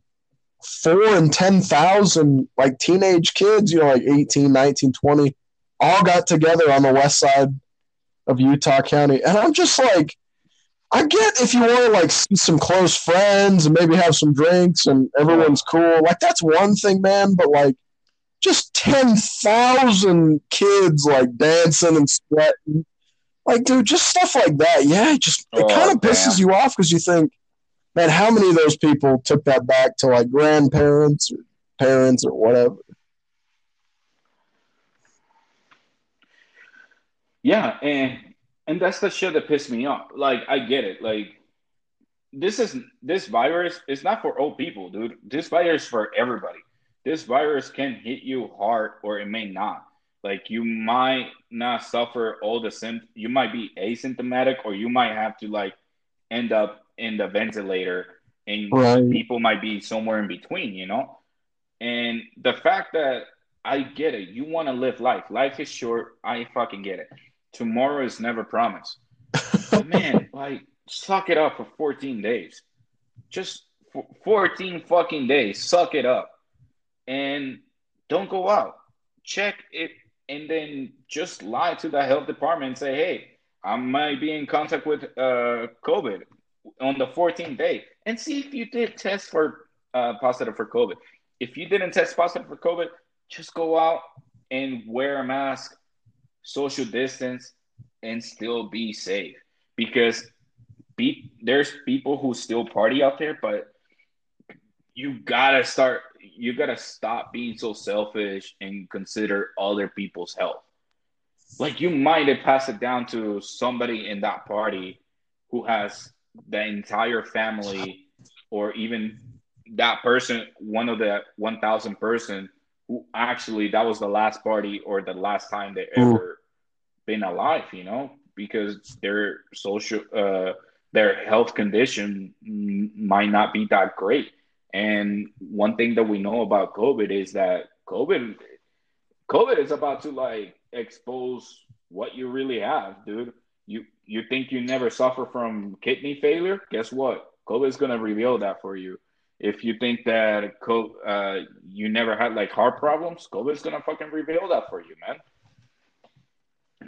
four and ten thousand like teenage kids, you know, like 18, 19, 20, all got together on the west side of Utah County. And I'm just like, I get if you want to like see some close friends and maybe have some drinks and everyone's cool. Like that's one thing, man. But like, just ten thousand kids like dancing and sweating, like dude, just stuff like that. Yeah, it just it Oh, kind of pisses you off because you think, man, how many of those people took that back to like grandparents or parents or whatever? Yeah, and and that's the shit that pissed me off. Like I get it. Like this is this virus is not for old people, dude. This virus is for everybody. This virus can hit you hard or it may not. Like you might not suffer all the symptoms. You might be asymptomatic or you might have to like end up in the ventilator and Right. people might be somewhere in between, you know? And the fact that I get it, you want to live life. Life is short. I fucking get it. Tomorrow is never promised. But man, like, suck it up for 14 days. Just 14 fucking days. Suck it up. And don't go out. Check it and then just lie to the health department and say, hey, I might be in contact with uh, COVID on the 14th day and see if you did test for uh, positive for COVID. If you didn't test positive for COVID, just go out and wear a mask, social distance, and still be safe. Because be, there's people who still party out there, but you gotta start. You gotta stop being so selfish and consider other people's health. Like you might have passed it down to somebody in that party who has the entire family, or even that person, one of the one thousand person who actually that was the last party or the last time they ever been alive. You know, because their social, uh, their health condition might not be that great. And one thing that we know about COVID is that COVID, COVID is about to like expose what you really have, dude. You you think you never suffer from kidney failure? Guess what? COVID is gonna reveal that for you. If you think that uh, you never had like heart problems, COVID is gonna fucking reveal that for you, man.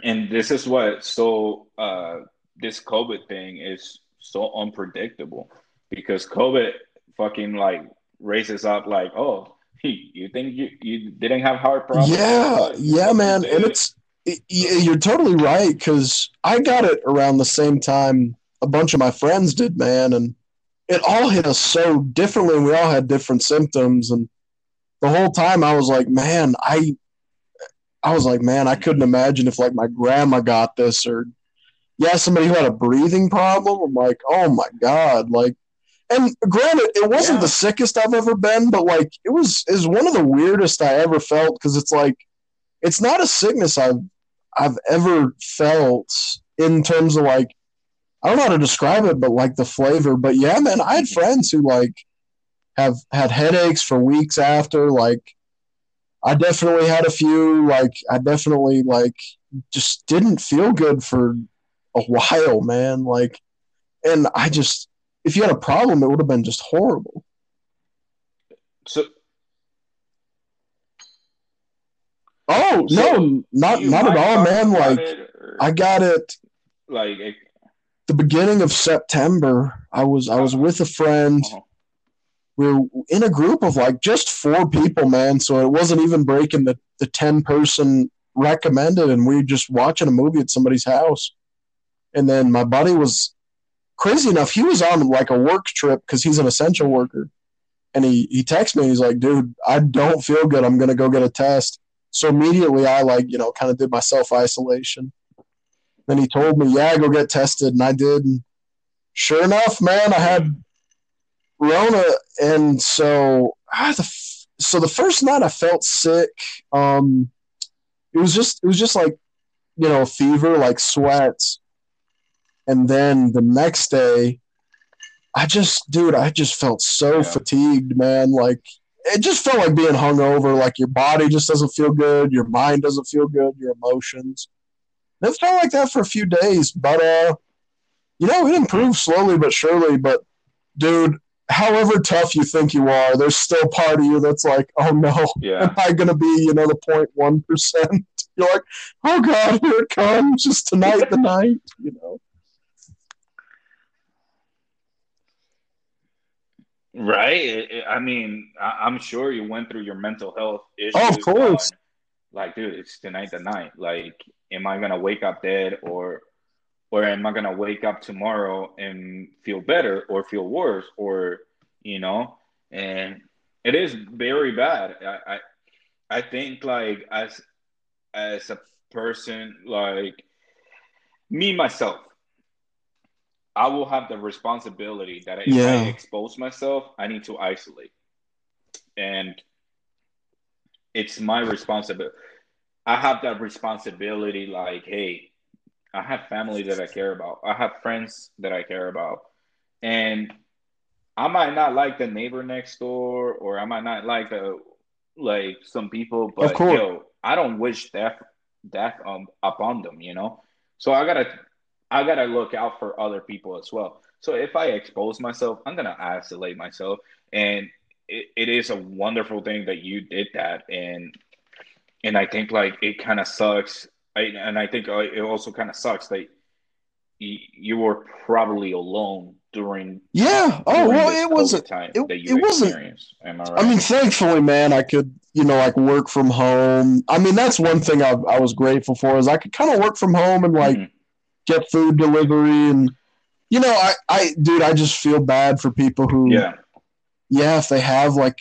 And this is what so uh, this COVID thing is so unpredictable because COVID fucking like raises up like, oh, you think you, you didn't have heart problems? Yeah, yeah, man, and it's y- you're totally right because I got it around the same time a bunch of my friends did, man, and it all hit us so differently, and we all had different symptoms, and the whole time I was like, man, I, I was like, man, I couldn't imagine if like my grandma got this or, yeah, somebody who had a breathing problem. I'm like, oh my god, like. And granted, it wasn't Yeah. the sickest I've ever been, but like it was is one of the weirdest I ever felt because it's like it's not a sickness I've I've ever felt in terms of like I don't know how to describe it, but like the flavor. But yeah, man, I had friends who like have had headaches for weeks after. Like I definitely had a few. Like I definitely like just didn't feel good for a while, man. Like, and I just if you had a problem, it would have been just horrible. So Oh So, no, not not at all, man. Like or, I got it like the beginning of September. I was I was with a friend. uh-huh. We were in a group of like just four people, man. So it wasn't even breaking the the ten person recommended, and we were just watching a movie at somebody's house. And then my buddy was crazy enough. He was on like a work trip because he's an essential worker. And he he texted me. He's like, "Dude, I don't feel good. I'm gonna go get a test." So immediately, I like you know kind of did my self isolation. Then he told me, "Yeah, go get tested," and I did. And sure enough, man, I had Rona, and so ah, the so the first night I felt sick. Um, it was just it was just like you know fever, like sweats, and then the next day, I just dude, I just felt so Yeah. fatigued, man. Like it just felt like being hungover. Like your body just doesn't feel good, your mind doesn't feel good, your emotions. It felt like that for a few days, but uh, you know, it improved slowly but surely. But dude, however tough you think you are, there's still part of you that's like, oh no, yeah. am I gonna be, you know, the 0.1 percent? You're like, oh god, here it comes, just tonight the night, you know. Right. I mean, I'm sure you went through your mental health issues. Oh, of course. On, like, dude, it's tonight the night. Like, am I gonna wake up dead, or, or am I gonna wake up tomorrow and feel better, or feel worse, or, you know? And it is very bad. I, I, I think like as, as a person, like me myself, I will have the responsibility that if yeah. I expose myself, I need to isolate. And it's my responsibility. I have that responsibility like, hey, I have family that I care about. I have friends that I care about. And I might not like the neighbor next door or I might not like the like some people, but yo, I don't wish death death um, upon them, you know? So I gotta I gotta look out for other people as well. So if I expose myself, I'm gonna isolate myself, and it, it is a wonderful thing that you did that, and and I think like it kind of sucks, I, and I think uh, it also kind of sucks that you, you were probably alone during yeah. oh during well it wasn't time it, that you it wasn't I, right? I mean thankfully man i could you know like work from home. I mean that's one thing i, I was grateful for is i could kind of work from home and like mm-hmm. get food delivery and you know I, I dude i just feel bad for people who yeah. Yeah if they have like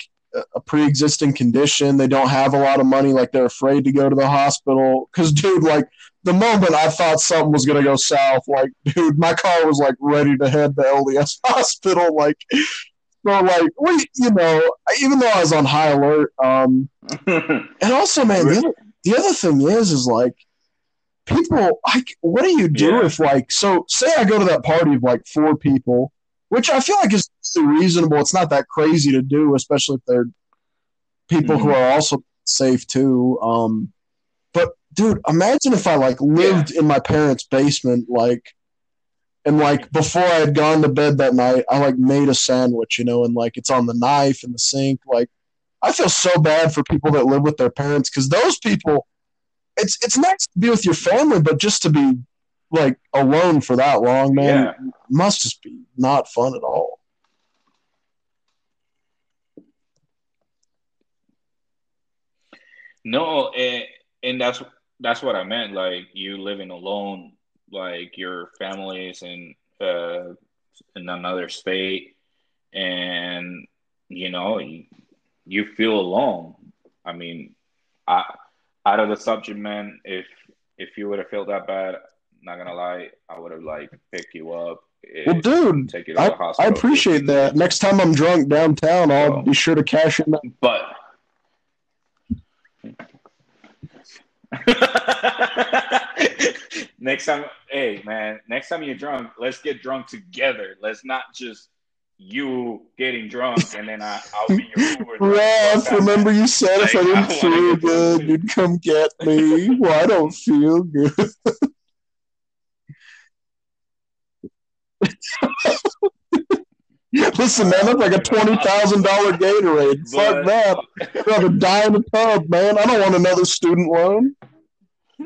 a pre-existing condition they don't have a lot of money like they're afraid to go to the hospital because dude like the moment i thought something was going to go south like dude my car was like ready to head to lds hospital like so like we you know even though i was on high alert um and also man the other, the other thing is is like people like what do you do yeah. if like so say I go to that party of like four people, which I feel like is reasonable. It's not that crazy to do, especially if they're people mm-hmm. who are also safe too. Um, but dude, imagine if I like lived yeah. in my parents' basement, like, and like before I had gone to bed that night, I like made a sandwich, you know, and like it's on the knife in the sink. Like, I feel so bad for people that live with their parents because those people it's it's nice to be with your family, but just to be like alone for that long, man, yeah. must just be not fun at all. No, and, and that's that's what I meant. Like you living alone, like your family's in uh, in another state, and you know you, you feel alone. I mean, I out of the subject, man, if if you would have felt that bad, not gonna lie, I would have like picked you up. Well, dude, take you to I, the hospital. I appreciate that. Next time I'm drunk downtown, I'll so, be sure to cash in. That. But next time, hey man, next time you're drunk, let's get drunk together. Let's not just you getting drunk and then I, I'll be your Uber. Ralph, remember you said like, if I didn't I feel good, you'd come get me. well, I don't feel good. Listen, man, that's like a twenty thousand dollar Gatorade. But, Fuck that. I'd rather die in a tub, man. I don't want another student loan.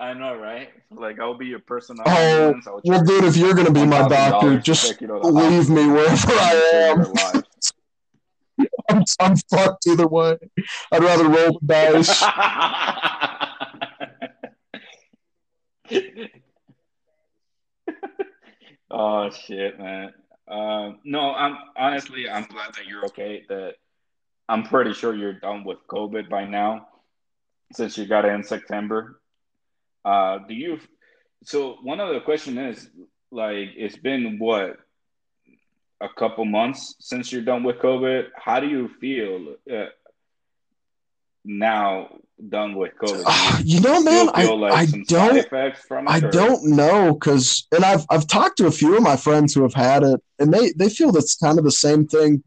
I know, right? Like I'll be your personal. Oh, well, dude, if you're gonna be my doctor, just leave me wherever I am. I'm, I'm fucked either way. I'd rather roll the dice. oh shit, man. Um, no, I'm honestly, I'm glad that you're okay. That I'm pretty sure you're done with COVID by now, since you got it in September. Uh, do you? So one of the question is like, it's been what a couple months since you're done with COVID. How do you feel uh, now? Done with COVID. Uh, you know, man, I, like I don't. I or? don't know because, and I've I've talked to a few of my friends who have had it, and they they feel that's kind of the same thing.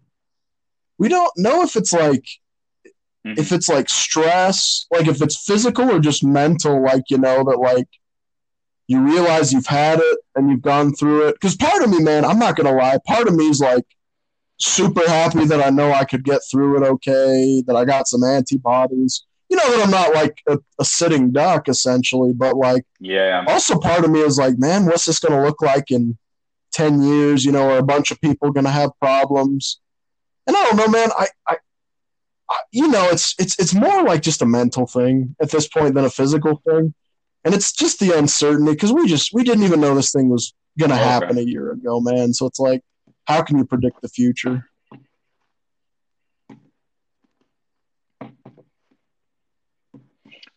We don't know if it's like Mm-hmm. If it's like stress, like if it's physical or just mental, like, you know, that like you realize you've had it and you've gone through it. Because part of me, man, I'm not going to lie, part of me is like super happy that I know I could get through it okay, that I got some antibodies. you know that I'm not like a, a sitting duck essentially, but like Yeah. also part of me is like, man, what's this going to look like in 10 years? You know, are a bunch of people going to have problems? And I don't know, man. I, I, I, you know, it's, it's, it's more like just a mental thing at this point than a physical thing. And it's just the uncertainty because we just, we didn't even know this thing was going to Okay. happen a year ago, man. So it's like, how can you predict the future?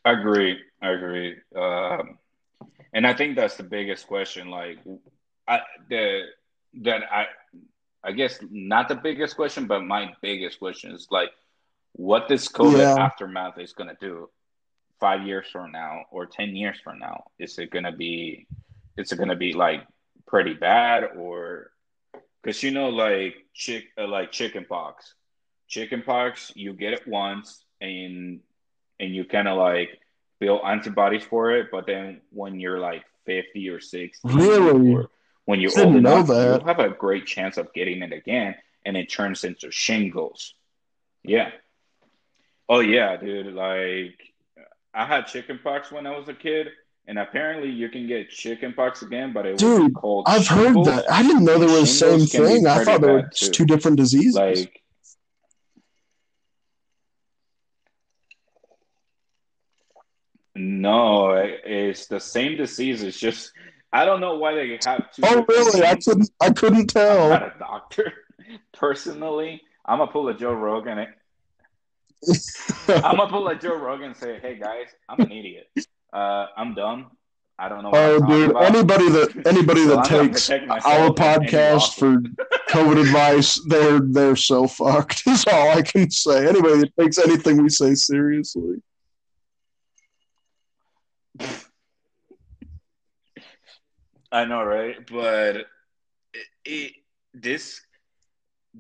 I agree. I agree. Um, and I think that's the biggest question. Like, I the that I I guess not the biggest question, but my biggest question is like, what this COVID Yeah. aftermath is gonna do five years from now or ten years from now? Is it gonna be? Is it gonna be like pretty bad or? Because you know, like chick, uh, like chicken pox, chicken pox, you get it once and and you kind of like build antibodies for it. But then when you're like 50 or 60, Really? or when you're old enough, that. you have a great chance of getting it again, and it turns into shingles. Yeah. Oh yeah, dude. Like I had chickenpox when I was a kid, and apparently you can get chickenpox again, but it was called. I've heard that. I didn't know they were the same Shingles thing. I thought they were just two different diseases. Like no, it's the same disease. It's just I don't know why they have two. oh, really? I couldn't. I couldn't I'm tell. not a doctor personally. I'm gonna pull a Joe Rogan. Eh? I'm gonna pull like Joe Rogan and say, "Hey guys, I'm an idiot. Uh, I'm dumb. I don't know what Oh, I'm dude! about." Anybody that anybody So that takes our myself from any podcast for COVID advice, they're they're so fucked. Is all I can say. Anybody that takes anything we say seriously. I know, right? But it, it, this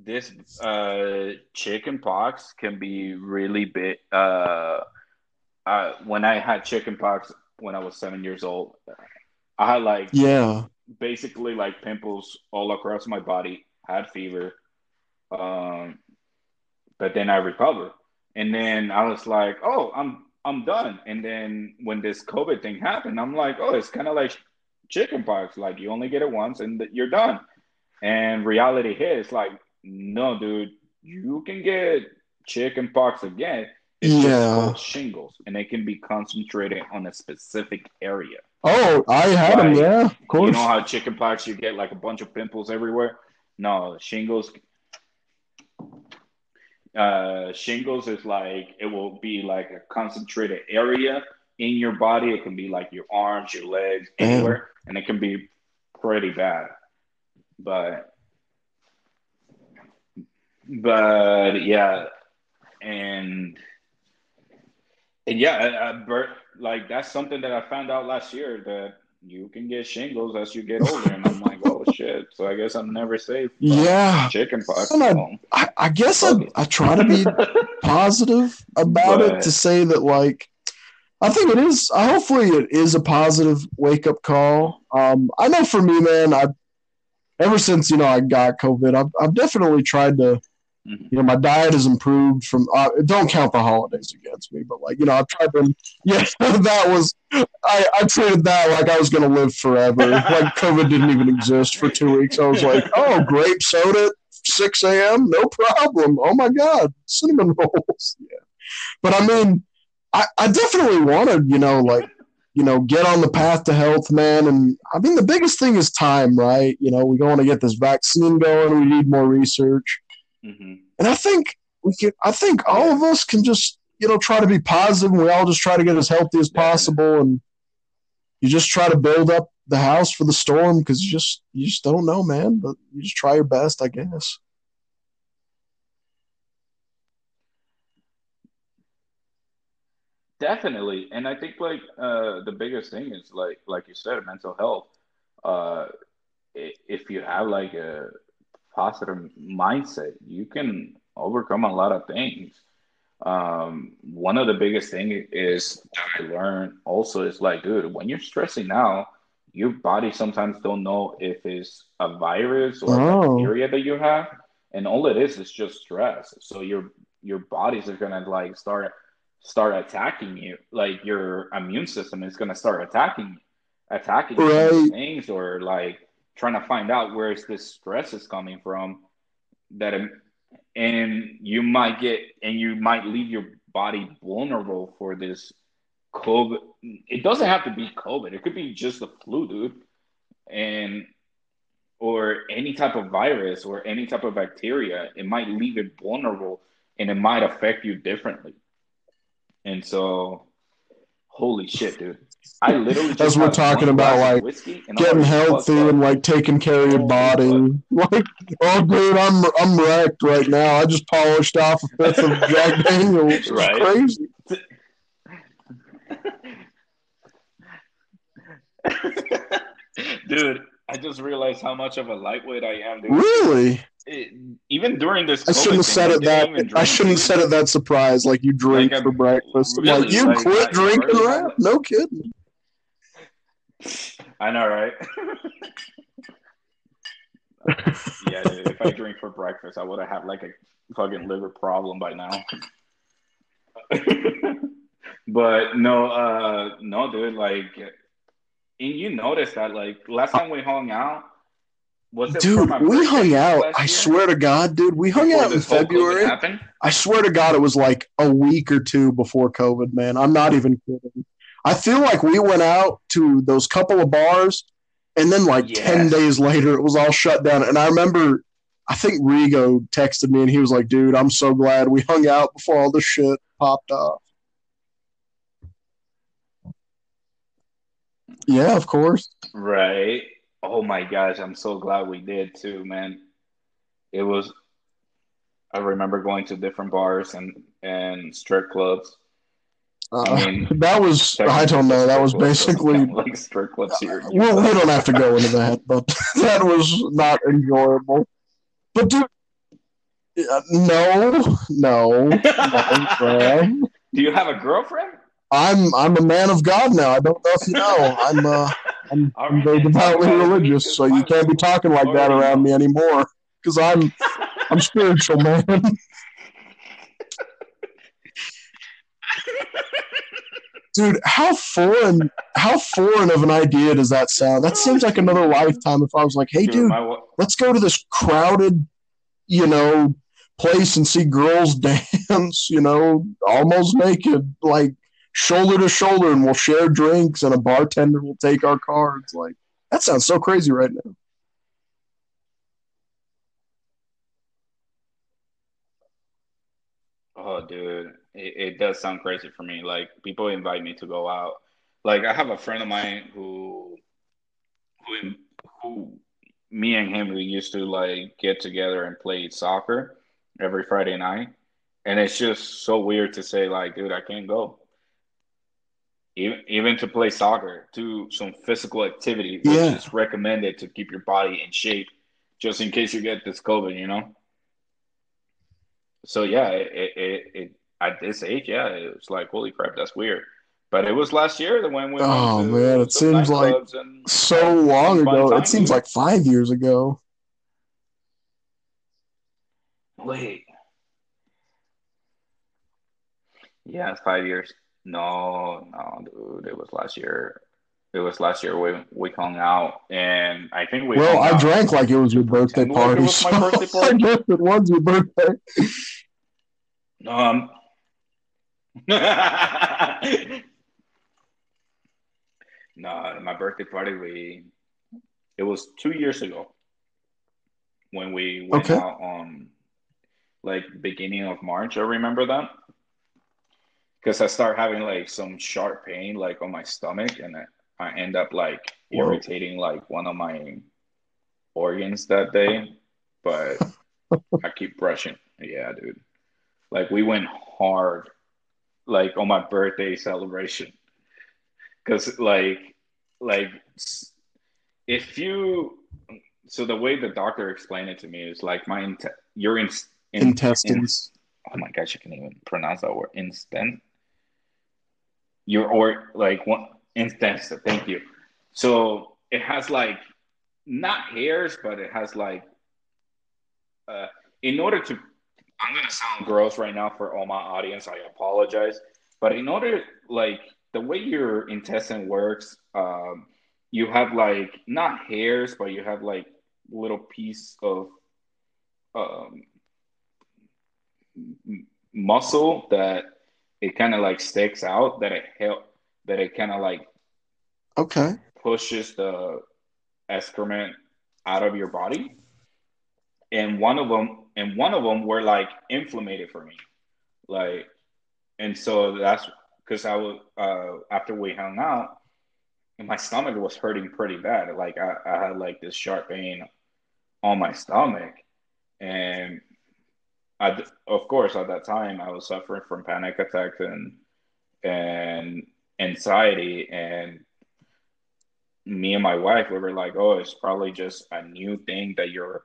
this uh, chicken pox can be really big. Uh, uh, when I had chicken pox when I was seven years old, I had like Yeah. basically like pimples all across my body. Had fever, um, but then I recovered, and then I was like, "Oh, I'm I'm done." And then when this COVID thing happened, I'm like, "Oh, it's kind of like chicken pox. Like you only get it once, and you're done." And reality hit. It's like, no, dude, you can get chicken pox again. It's Yeah. just called shingles, and it can be concentrated on a specific area. Oh, I had them. Yeah, of course. You know how chicken pox you get like a bunch of pimples everywhere? No, shingles. Uh, shingles is like it will be like a concentrated area in your body. It can be like your arms, your legs, Damn. anywhere, and it can be pretty bad. But, but yeah, and and yeah, I, I, like that's something that I found out last year that you can get shingles as you get older, and I'm like, oh shit! So I guess I'm never safe. Yeah. chicken pox. I-. I, I guess I, I try to be positive about it to say that like I think it is. Hopefully, it is a positive wake up call. Um, I know for me, man, I ever since you know I got COVID, I've I've definitely tried to. Mhm. You know, my diet has improved from. Uh, don't count the holidays against me, but like you know, I've tried to. Yeah, that was. I I treated that like I was gonna live forever. like COVID didn't even exist for two weeks. I was like, oh, grape soda, six a.m. No problem. Oh my god, cinnamon rolls. Yeah, but I mean, I I definitely want to. You know, like you know, get on the path to health, man. And I mean, the biggest thing is time, right? You know, we want to get this vaccine going. We need more research. Mhm. And I think we can. I think all of us can just you know try to be positive, and we all just try to get as healthy as possible, and you just try to build up the house for the storm because you just you just don't know, man. But you just try your best, I guess. Definitely, and I think like uh, the biggest thing is like like you said, mental health. Uh, if you have like a positive mindset, you can overcome a lot of things. Um, one of the biggest thing is I learned also is like, dude, when you're stressing out, your body sometimes don't know if it's a virus or a Oh. bacteria that you have, and all it is is just stress. So your your bodies are gonna like start start attacking you. Like your immune system is gonna start attacking attacking Right. things or like trying to find out where is this stress is coming from that um, and you might get and you might leave your body vulnerable for this COVID. It doesn't have to be COVID. It could be just the flu, dude. And or any type of virus or any type of bacteria, it might leave it vulnerable and it might affect you differently. And so, holy shit, dude. I literally just As we're talking about, like, Getting healthy and like taking care of your body. Like, oh, dude, I'm I'm wrecked right now. I just polished off a fifth of Jack Daniels. It's Right. crazy. dude, I just realized how much of a lightweight I am, dude. Really? It- even during this, I shouldn't have said it that. I shouldn't have said it that surprised. Like you drink Like, for breakfast. Really, like you like, quit drinking, rap? No kidding. I know, right? yeah, dude, if I drink for breakfast, I would have had like a fucking liver problem by now. but no, uh, no, dude, like, and you noticed that, like, last time we hung out, was it Dude, we hung out. I year? swear to God, dude, we hung Before out in this whole COVID February. I swear to God, it was like a week or two before COVID, man. I'm not even kidding. I feel like we went out to those couple of bars, and then like 10 days later, it was all shut down. And I remember, I think Rigo texted me and he was like, dude, I'm so glad we hung out before all this shit popped off. Yeah, of course. Right. Oh my gosh, I'm so glad we did too, man. It was I remember going to different bars and and strip clubs. Uh, I mean, that was, I don't know, that was basically like strip clubs here. in Well, we don't have to go into that, but that was not enjoyable. But dude, uh, no, no, no, Do you have a girlfriend? I'm I'm a man of God now. I don't know if you know. I'm uh, I'm, I'm very devoutly dude, so you can't be talking like that around me anymore. Because I'm I'm spiritual, man. Dude, how foreign how foreign of an idea does that sound? That seems like another lifetime if I was like, hey dude, wa- let's go to this crowded, you know, place and see girls dance, you know, almost naked, like shoulder to shoulder, and we'll share drinks and a bartender will take our cards. Like, that sounds so crazy right now. Oh, dude, it, it does sound crazy for me. Like people invite me to go out. Like I have a friend of mine who, who, who, me and him, we used to like get together and play soccer every Friday night, and it's just so weird to say like, dude, I can't go. Even even to play soccer, to some physical activity, which Yeah. is recommended to keep your body in shape, just in case you get this COVID, you know. So yeah, it, it, it, it at this age, yeah, it was like holy crap, that's weird. But it was last year that when we Oh, man, it seems like and So long ago. It seems like five years ago. wait, yeah, it's five years. No, no, dude, it was last year. It was last year we we hung out, and I think we. Well, I out- drank like it was your birthday like it party. was my birthday I guess it was your birthday. Um. no, my birthday party. We it was two years ago when we went Okay. out on like beginning of March. I remember that because I start having like some sharp pain like on my stomach, and I, I end up like Whoa. irritating like one of my organs that day. But I keep brushing. Yeah, dude. Like we went hard, like on my birthday celebration, because like, like if you, so the way the doctor explained it to me is like my int- your in, in, Intestines. oh my gosh, you can't even pronounce that word. Instant. Your or like one instance. Thank you. So it has like not hairs, but it has like uh, in order to. I'm gonna sound gross right now for all my audience. I apologize, But in order, like the way your intestine works, um, you have like not hairs, but you have like little piece of um, muscle that it kind of like sticks out that it help that it kind of like Okay. pushes the excrement out of your body and one of them and one of them were like inflamed for me. Like and so that's because i was uh after we hung out my stomach was hurting pretty bad. Like I, I had like this sharp pain on my stomach. And I, of course at that time i was suffering from panic attacks and and anxiety. And me and my wife we were like oh it's probably just a new thing that your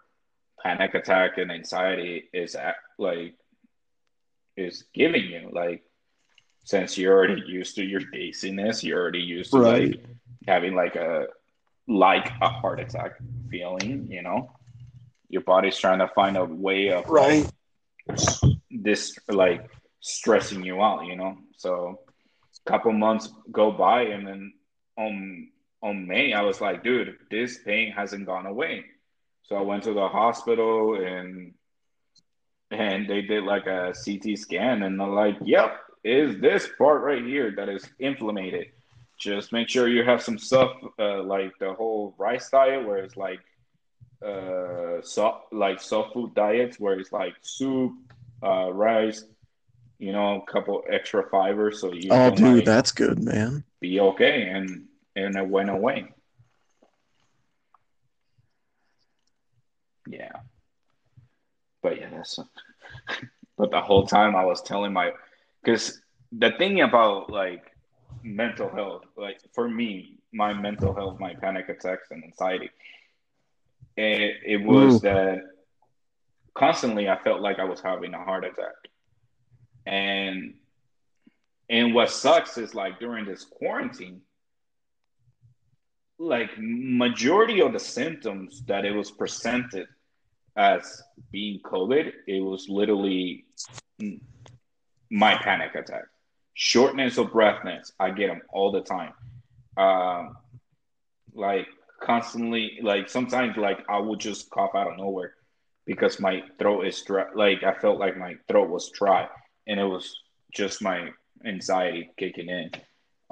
panic attack and anxiety is at, like is giving you like since you're already used to your dizziness you're already used to Right. like having like a like a heart attack feeling you know your body's trying to find a way of Right. this like stressing you out, you know. So a couple months go by and then on on May I was like, dude, this pain hasn't gone away. So I went to the hospital and and they did like a CT scan and they're like, yep, is this part right here that is inflamed. Just make sure you have some stuff uh, like the whole rice diet where it's like uh soft like soft food diets where it's like soup uh rice you know a couple extra fibers so you Oh, dude, like, that's good, man. be okay and and it went away yeah but yeah that's but the whole time i was telling my because the thing about like mental health like for me my mental health my panic attacks and anxiety it, it was Ooh. that constantly i felt like i was having a heart attack and and what sucks is like during this quarantine like majority of the symptoms that it was presented as being covid it was literally my panic attack. Shortness of breathness. I get them all the time. Um like constantly like sometimes like i would just cough out of nowhere because my throat is dry like i felt like my throat was dry and it was just my anxiety kicking in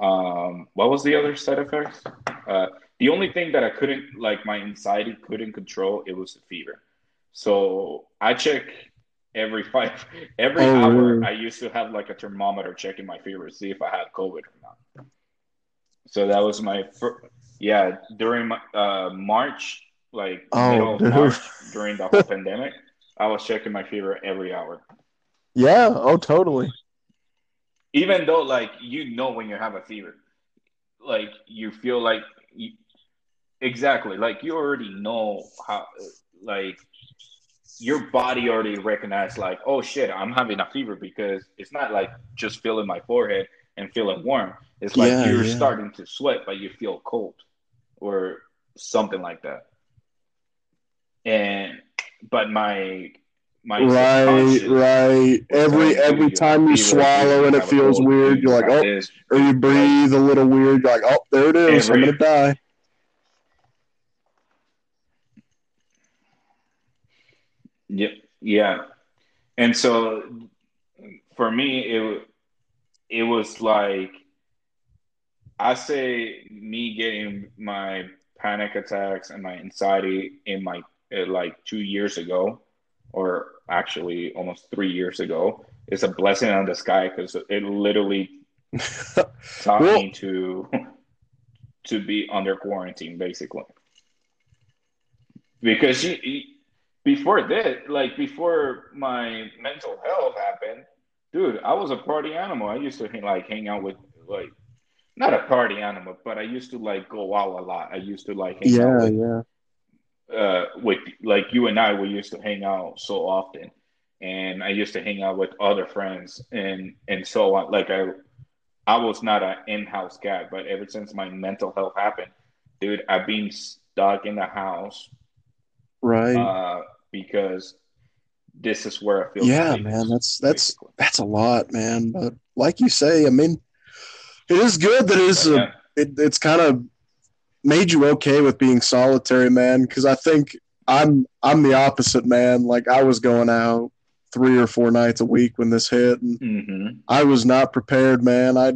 um what was the other side effects uh the only thing that i couldn't like my anxiety couldn't control it was the fever so i check every five every Oh, hour really? i used to have like a thermometer checking my fever to see if i had covid or not so that was my fir- yeah during my uh march like Oh, middle of march during the whole pandemic i was checking my fever every hour Yeah. Oh, totally. Even though like you know when you have a fever like you feel like you, exactly like you already know how like your body already recognized like oh shit i'm having a fever because it's not like just feeling my forehead and feeling warm it's like Yeah, you're yeah. starting to sweat but you feel cold or something like that and but my my Right, right. Every every time you swallow and it feels weird, you're like, oh, this." or you breathe a little weird, you're like, oh, there it is. I'm gonna die. Yeah, yeah. And so for me, it it was like I say me getting my panic attacks and my anxiety in my uh, like two years ago, or actually almost three years ago, is a blessing on the sky because it literally taught Well- me to to be under quarantine basically. Because you, you- before that like before my mental health happened dude i was a party animal. I used to hang, like hang out with like not a party animal but i used to like go out a lot. I used to like hang out Yeah, with yeah. Uh, with like you and I, we used to hang out so often, and I used to hang out with other friends and and so on. Like I, I was not an in-house guy, but ever since my mental health happened, dude, I've been stuck in the house Right. uh, because this is where I feel. yeah, safest, man. That's that's basically. that's a lot, man. But like you say, I mean, it is good that it's a, it, it's kind of made you okay with being solitary, man. Because I think I'm I'm the opposite, man. Like I was going out three or four nights a week when this hit, and hmm I was not prepared, man. I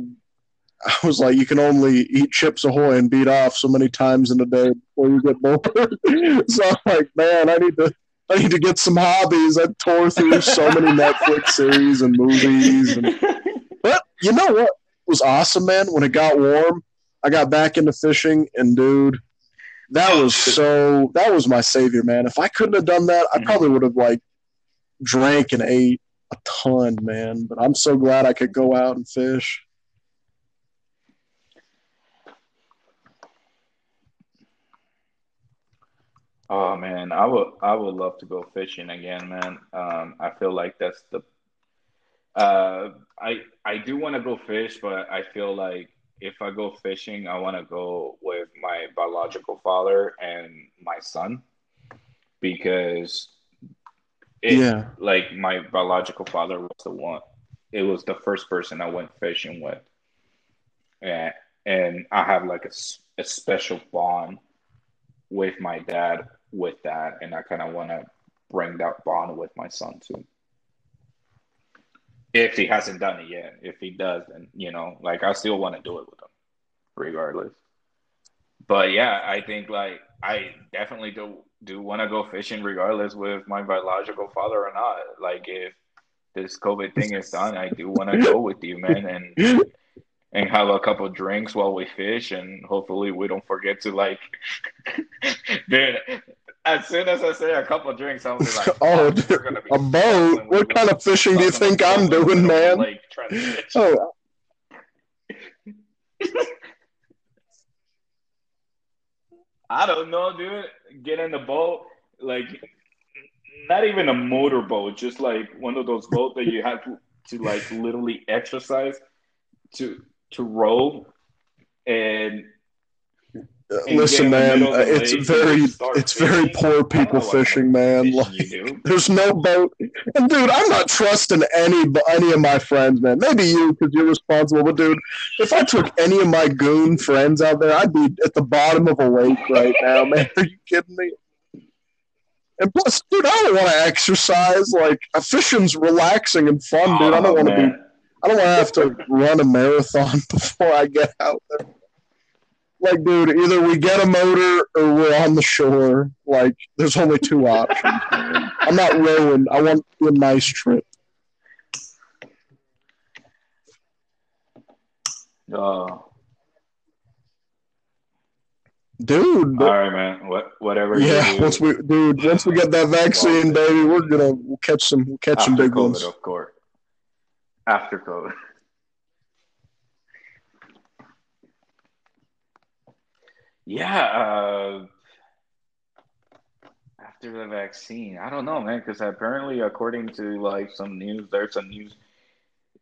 I was like, you can only eat Chips Ahoy and beat off so many times in a day before you get bored. so I'm like, man, I need to I need to get some hobbies. I tore through so many Netflix series and movies, and, but you know what was awesome, man? When it got warm, I got back into fishing, and dude, that was so that was my savior, man. If I couldn't have done that, I Mhm. probably would have like drank and ate a ton, man. But I'm so glad I could go out and fish. Oh man, I would I would love to go fishing again, man. Um, I feel like that's the uh, I I do want to go fish, but I feel like if I go fishing, I want to go with my biological father and my son because it, Yeah. like my biological father was the one. It was the first person I went fishing with, and and I have like a, a special bond with my dad with that, and I kind of want to bring that bond with my son too. If he hasn't done it yet, if he does, then you know, like I still want to do it with him, regardless. But yeah, I think like I definitely do do want to go fishing regardless with my biological father or not. Like if this COVID thing is done, I do want to go with you, man, and and have a couple drinks while we fish, and hopefully we don't forget to like. Dude, as soon as I say a couple drinks, I'll be like, Oh, "Fuck, we're gonna be A boat? What kind of fishing do you think I'm boat doing, middle of the man? lake. Oh, I don't know, dude. Get in the boat, like not even a motorboat, just like one of those boats that you have to, to like literally exercise to to row And listen, in the man. middle It's very, it's very poor people know what kind of fishing, man. fishing Like, there's no boat. And dude, I'm not trusting any any of my friends, man. Maybe you because you're responsible, but dude, if I took any of my goon friends out there, I'd be at the bottom of a lake right now, man. Are you kidding me? And plus, dude, I don't want to exercise. Like, uh, fishing's relaxing and fun, dude. I don't Oh, want to be. I don't want to have to run a marathon before I get out there. Like, dude, either we get a motor or we're on the shore. Like, there's only two options. man. I'm not rowing. I want a nice trip. Oh, Dude, all right, man. What, whatever. yeah, once we, dude, once we get that vaccine, baby, we're gonna we'll catch some, we'll catch some big COVID, ones. of course. After COVID. Yeah. Uh, after the vaccine, I don't know, man, because apparently, according to like some news, there's some news.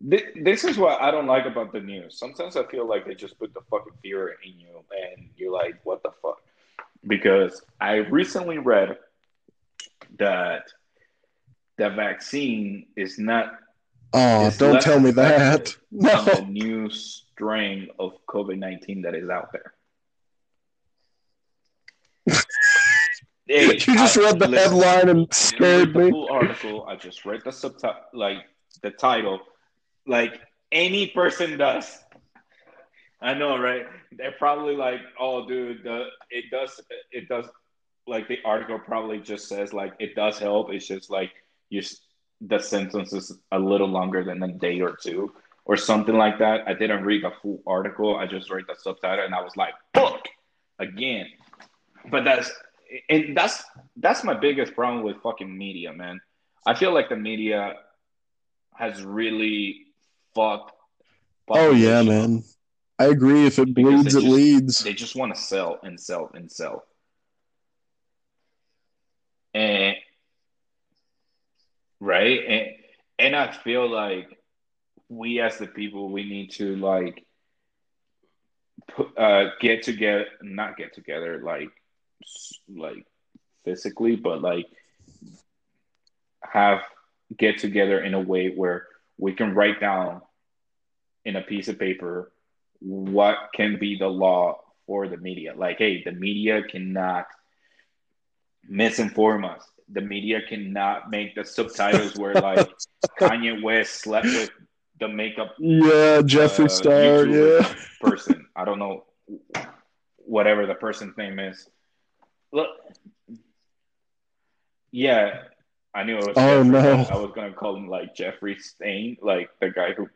Th- This is what I don't like about the news. Sometimes I feel like they just put the fucking fear in you, and you're like, "What the fuck?" Because I recently read that the vaccine is not Oh, don't tell me that. No. the new strain of COVID nineteen that is out there. Hey, You just I- read the listen, headline and scared me. full article. I just read the subtitle, like the title, like any person does. I know, right? They're probably like, "Oh, dude, the it does, it does." Like the article probably just says, like it does help. It's just like you, the symptoms is a little longer than a day or two, or something like that. I didn't read the full article. I just read the subtitle, and I was like, "Fuck!" Again, but that's and that's that's my biggest problem with fucking media, man. I feel like the media has really fucked. Oh yeah, up. man. I agree. If it Because bleeds, it just- leads. They just want to sell and sell and sell. And right, and and I feel like we as the people we need to like put, uh get together, not get together like like physically, but like have get together in a way where we can write down in a piece of paper what can be the law for the media. Like, hey, the media cannot misinform us. The media cannot make the subtitles where like Kanye West slept with the makeup. Yeah, Jeffree uh, Star. YouTuber yeah, person. I don't know whatever the person's name is. Look, yeah, I knew it was. Oh Jeffrey, no! I was gonna call him like Jeffrey Stain, like the guy who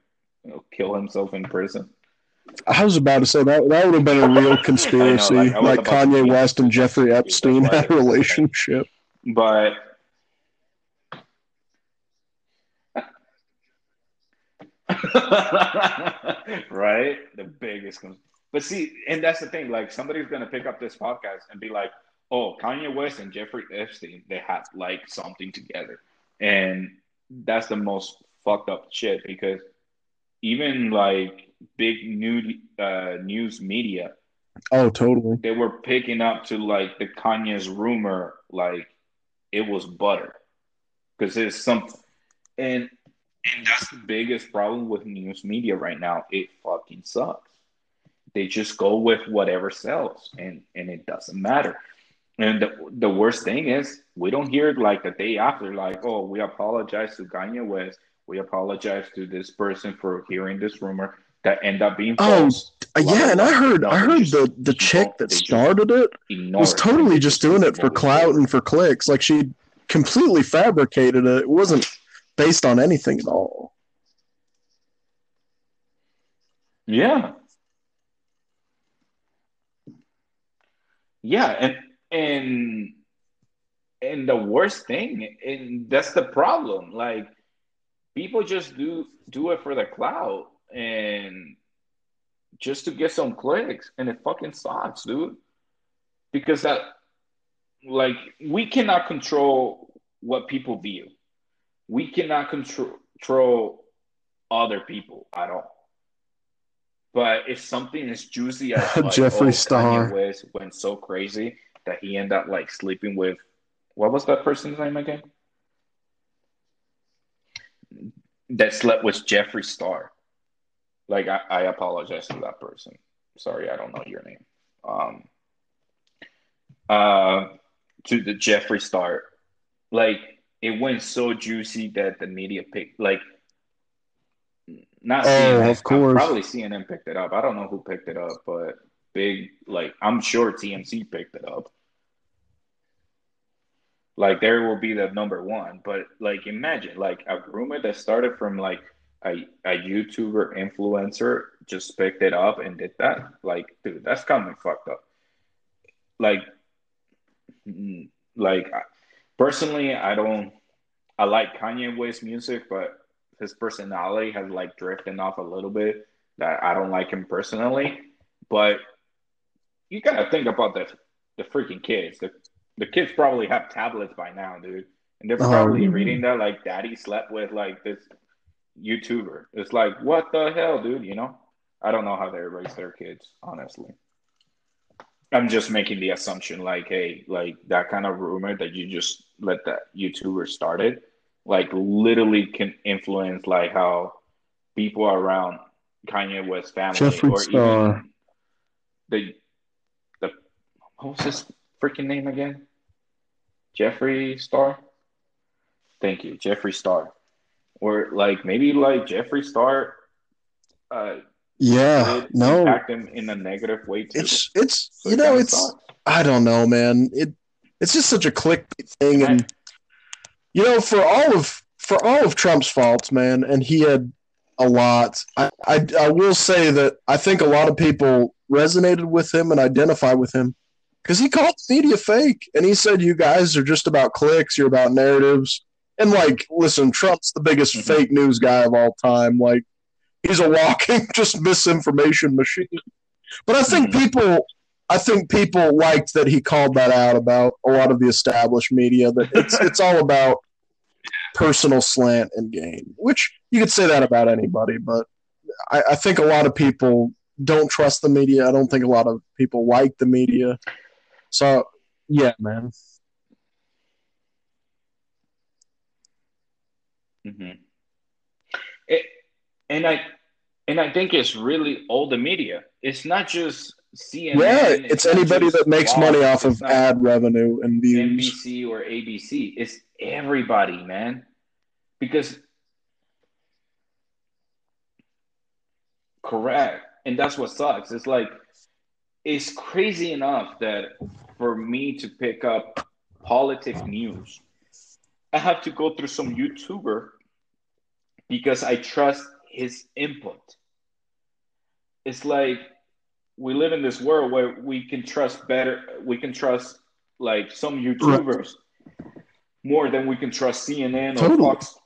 you know, killed himself in prison. I was about to say that that would have been a real conspiracy, know, like, like Kanye West and Jeffrey Epstein had a relationship. But right, the biggest. But see, and that's the thing. Like somebody's gonna pick up this podcast and be like, "Oh, Kanye West and Jeffrey Epstein, they had like something together," and that's the most fucked up shit because even like big new uh, news media. Oh, totally. They were picking up to like the Kanye's rumor, like it was butter, because it's something. and and that's the biggest problem with news media right now. It fucking sucks. They just go with whatever sells, and and it doesn't matter. And the, the worst thing is, we don't hear like the day after, like, oh, we apologize to Kanye West. We apologize to this person for hearing this rumor that end up being oh, false. Oh, yeah, and I heard I heard the the chick that started it was totally just doing it for clout and for clicks. Like she completely fabricated it. It wasn't based on anything at all. Yeah. Yeah, and and and the worst thing, and that's the problem. Like people just do do it for the clout and just to get some clicks, and it fucking sucks, dude. Because that, like, we cannot control what people view. We cannot control control other people at all. But if something is juicy as like, Jeffree oh, Star Kanye West went so crazy that he ended up like sleeping with what was that person's name again? That slept with Jeffree Star. Like I, I apologize to that person. Sorry, I don't know your name. Um, uh, to the Jeffree Star, like it went so juicy that the media picked like not oh, CNN, of course. Probably CNN picked it up. I don't know who picked it up, but big like I'm sure TMZ picked it up. Like there will be the number one, but like imagine like a rumor that started from like a, a YouTuber influencer just picked it up and did that, like, dude, that's kind of fucked up. Like, mm, like personally, I don't. I like Kanye West music, but his personality has like drifted off a little bit. That I don't like him personally, but you gotta think about the the freaking kids. The the kids probably have tablets by now, dude, and they're probably um, reading that like daddy slept with like this YouTuber. It's like, what the hell, dude? You know, I don't know how they raise their kids, honestly. I'm just making the assumption, like, hey, like that kind of rumor that you just let that YouTuber started, like, literally can influence like how people around Kanye West family Jeffree or Star. even the the what was his freaking name again? Jeffree Star. Thank you, Jeffree Star or like maybe like Jeffree Star. Uh, yeah, no, impact him in a negative way too. It's it's so you know it's. I don't know, man. It it's just such a click thing, and you know for all of for all of Trump's faults, man, and he had a lot. I, I I will say that I think a lot of people resonated with him and identify with him because he called media fake, and he said you guys are just about clicks, you're about narratives. And like, listen, Trump's the biggest mm-hmm. fake news guy of all time. Like, he's a walking just misinformation machine. But I think mm-hmm. people, I think people liked that he called that out about a lot of the established media. That it's it's all about personal slant and gain, which you could say that about anybody. But I, I think a lot of people don't trust the media. I don't think a lot of people like the media. So yeah, man. Mm-hmm. It, and I and I think it's really all the media. It's not just CNN. yeah, it's not anybody that makes Fox, money off of ad revenue and views. NBC or ABC. It's everybody, man. Because correct. And that's what sucks. It's like it's crazy enough that for me to pick up politic news, I have to go through some YouTuber because I trust his input. It's like we live in this world where we can trust better, we can trust like some YouTubers more than we can trust CNN or Totally. Fox,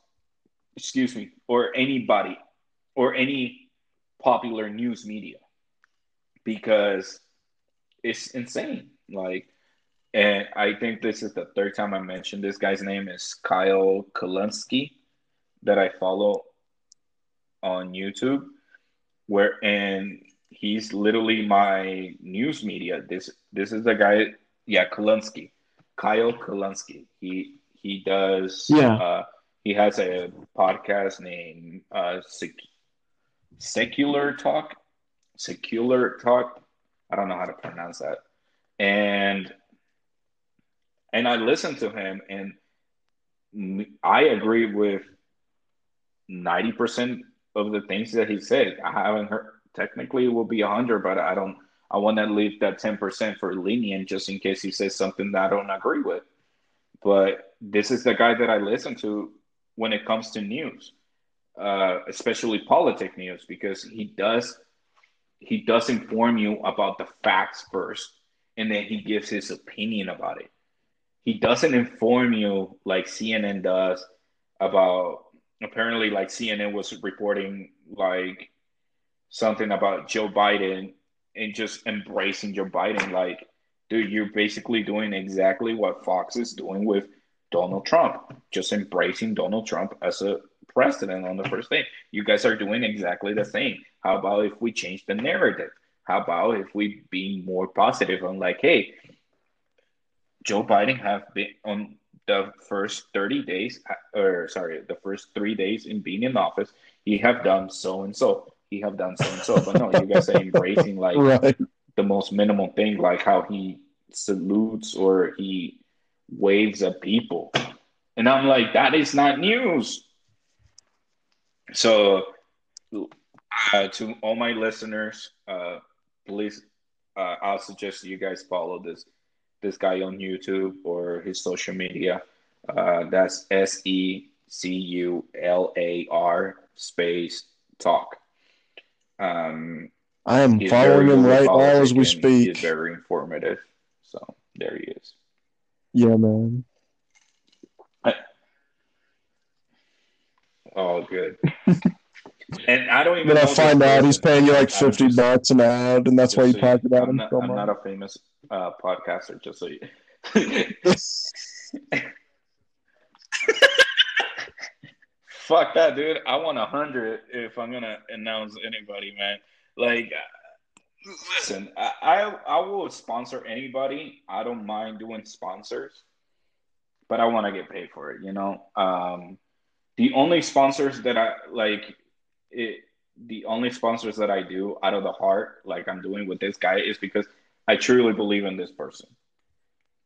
excuse me, or anybody or any popular news media because it's insane. Like, and I think this is the third time I mentioned this guy's name is Kyle Kulinski that I follow on YouTube, where and he's literally my news media. This this is the guy, yeah, Kulinski, Kyle Kulinski. He he does Yeah. uh, he has a podcast named uh, Sec- Secular Talk, Secular Talk. I don't know how to pronounce that, and and I listened to him, and I agree with ninety percent of the things that he said. I haven't heard. Technically, it will be hundred, but I don't. I want to leave that ten percent for lenient, just in case he says something that I don't agree with. But this is the guy that I listen to when it comes to news, uh, especially politic news, because he does he does inform you about the facts first, and then he gives his opinion about it. He doesn't inform you like CNN does about. Apparently, like CNN was reporting like something about Joe Biden and just embracing Joe Biden. Like, dude, you're basically doing exactly what Fox is doing with Donald Trump, just embracing Donald Trump as a president on the first day. You guys are doing exactly the same. How about if we change the narrative? How about if we be more positive on like, hey, Joe Biden have been on the first 30 days, or sorry, the first three days in being in office, he have done so and so. He have done so and so. But no, you guys are embracing like Right. the most minimal thing, like how he salutes or he waves at people. And I'm like, that is not news. So, uh, to all my listeners, uh, please, uh, I'll suggest you guys follow this this guy on YouTube or his social media. Uh, that's S E C U L A R space talk. Um, I am following him right now as we speak. He's very informative. So there he is. Yeah, man. Oh, good. and I don't even. Then I find out he's paying you like fifty just- bucks an ad, and that's why you so about I'm him not, so I'm much. not a famous uh, podcaster, just so you. Fuck that, dude. I want a hundred if I'm gonna announce anybody, man. Like, listen, I, I I will sponsor anybody. I don't mind doing sponsors, but I want to get paid for it. You know, um, the only sponsors that I like, it the only sponsors that I do out of the heart, like I'm doing with this guy, is because I truly believe in this person.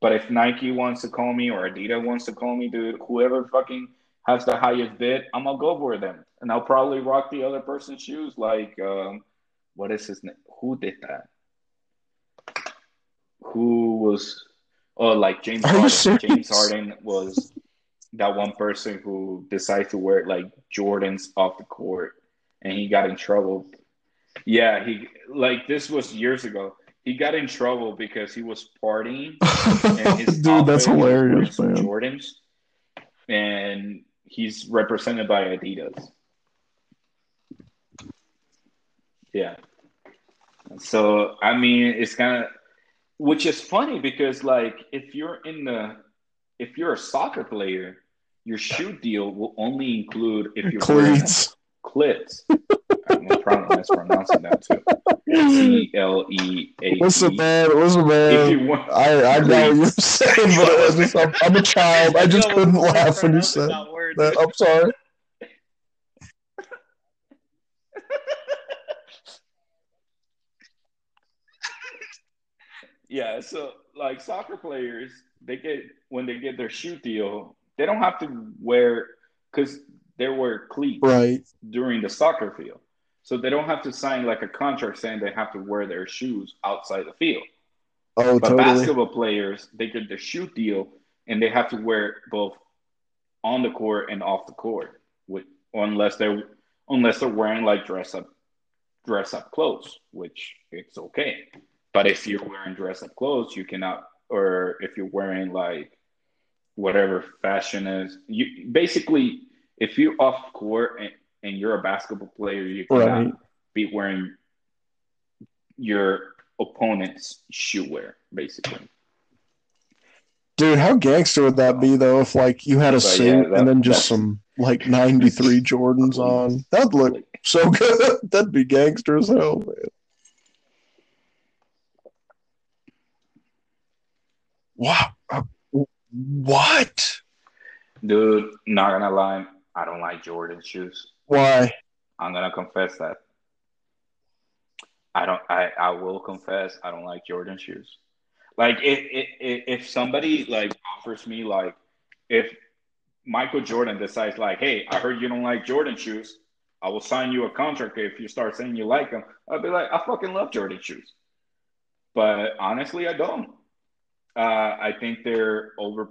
But if Nike wants to call me or Adidas wants to call me, dude, whoever fucking has the highest bid, I'm gonna go for them, and I'll probably rock the other person's shoes. Like, um, what is his name? Who did that? Who was? Oh, like James Harden. serious? James Harden was that one person who decided to wear like Jordans off the court, and he got in trouble. Yeah, he like this was years ago. He got in trouble because he was partying and his Dude, that's outfit was wearing hilarious, man. Jordans, and he's represented by Adidas. Yeah. So I mean, it's kind of, which is funny because like if you're in the, if you're a soccer player, your shoe deal will only include if you're wearing Cleats. Klitz. I'm pronouncing that too. C L E A. What's the man? What's the man? Want, I I know what you're saying, but it was just, I'm, I'm a child. I just couldn't laugh when you said that. I'm sorry. yeah, so like soccer players, they get when they get their shoe deal, they don't have to wear because they wear cleats Right. during the soccer field. So they don't have to sign like a contract saying they have to wear their shoes outside the field. Oh, But totally. basketball players, they get the shoe deal and they have to wear both on the court and off the court, with, unless they're unless they're wearing like dress up dress up clothes, which it's okay. But if you're wearing dress up clothes, you cannot, or if you're wearing like whatever fashion is, you basically if you're off court and, and you're a basketball player, you cannot Right. be wearing your opponent's shoe wear, basically. Dude, how gangster would that be though if like you had a But, suit yeah, that- and then just some like 93 Jordans on? That'd look so good. That'd be gangster as hell, man. Wow. Uh, What? Dude, not gonna lie, I don't like Jordan shoes. Why? I'm gonna confess that. I don't. I I will confess I don't like Jordan shoes. Like if if if somebody like offers me like if Michael Jordan decides like, hey, I heard you don't like Jordan shoes, I will sign you a contract if you start saying you like them. I'll be like, I fucking love Jordan shoes. But honestly, I don't. Uh, I think they're over.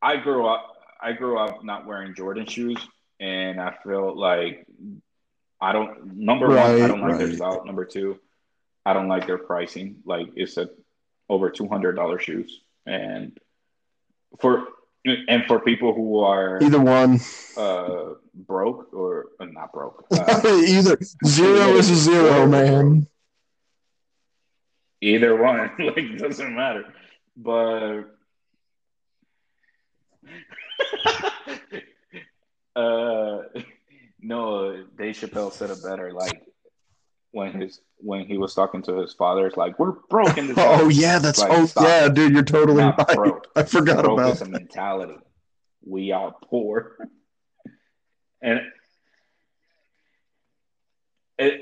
I grew up. I grew up not wearing Jordan shoes, and I feel like I don't. Number one, I don't like their style. Number two, I don't like their pricing. Like it's a over two hundred dollar shoes, and for and for people who are Either one. uh broke or uh, not broke, uh, Either zero is a zero, man. either one, like doesn't matter. But uh no, Dave Chappelle said it better. Like when his when he was talking to his father, it's like we're broken. Oh yeah, that's Like, oh stop. yeah, dude, you're totally Not right. broke. I forgot broke about is a mentality. We are poor, and it.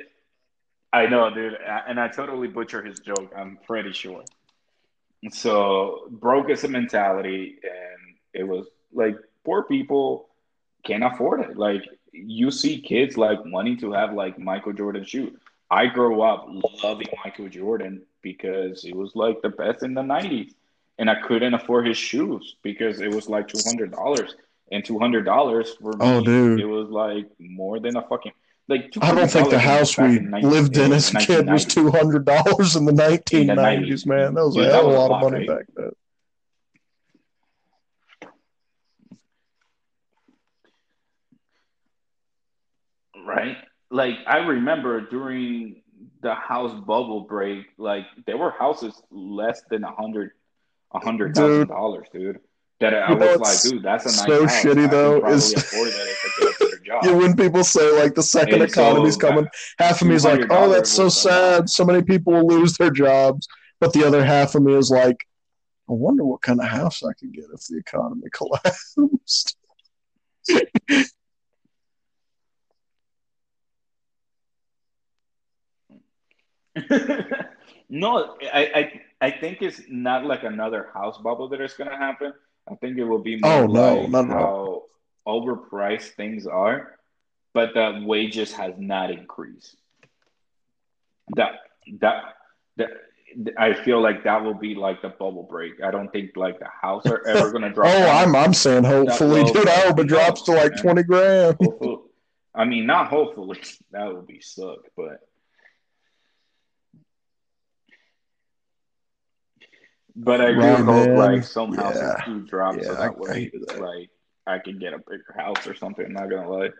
I know, dude, and I totally butcher his joke. I'm pretty sure. So broke is a mentality, and it was like poor people can't afford it. Like you see kids like wanting to have like Michael Jordan shoe. I grew up loving Michael Jordan because it was like the best in the '90s and I couldn't afford his shoes because it was like two hundred dollars, and two hundred dollars for me, Oh, dude. it was like more than a fucking like. I don't think the house we in 19 lived in as a kid was two hundred dollars in the 1990s, In the nineties, man. That was a hell of a a lot of money right? back then. Right? Like I remember during the house bubble break, like there were houses less than a hundred, a hundred thousand dollars, dude. That I You was like, dude, that's a nice so house. shitty, I though, is- afford that if I get a better job. Yeah, when people say like the second And so, economy's coming, half of me is like, "Oh, that's so sad. So many people will lose their jobs," but the other half of me is like, "I wonder what kind of house I could get if the economy collapsed." no, I, I I think it's not like another house bubble that is gonna happen. I think it will be oh, more Oh, no, like no, no. how overpriced things are, but the wages has not increased. That that that I feel like that will be like the bubble break. I don't think like the house are ever gonna drop. Oh. I'm I'm saying hopefully, dude. I hope it drops to like man? twenty grand. Hopefully, I mean, not hopefully. That would be suck, but. But I do Right, hope like some houses Yeah. do drop so Yeah, that I- I way that. like I can get a bigger house or something. I'm not gonna lie.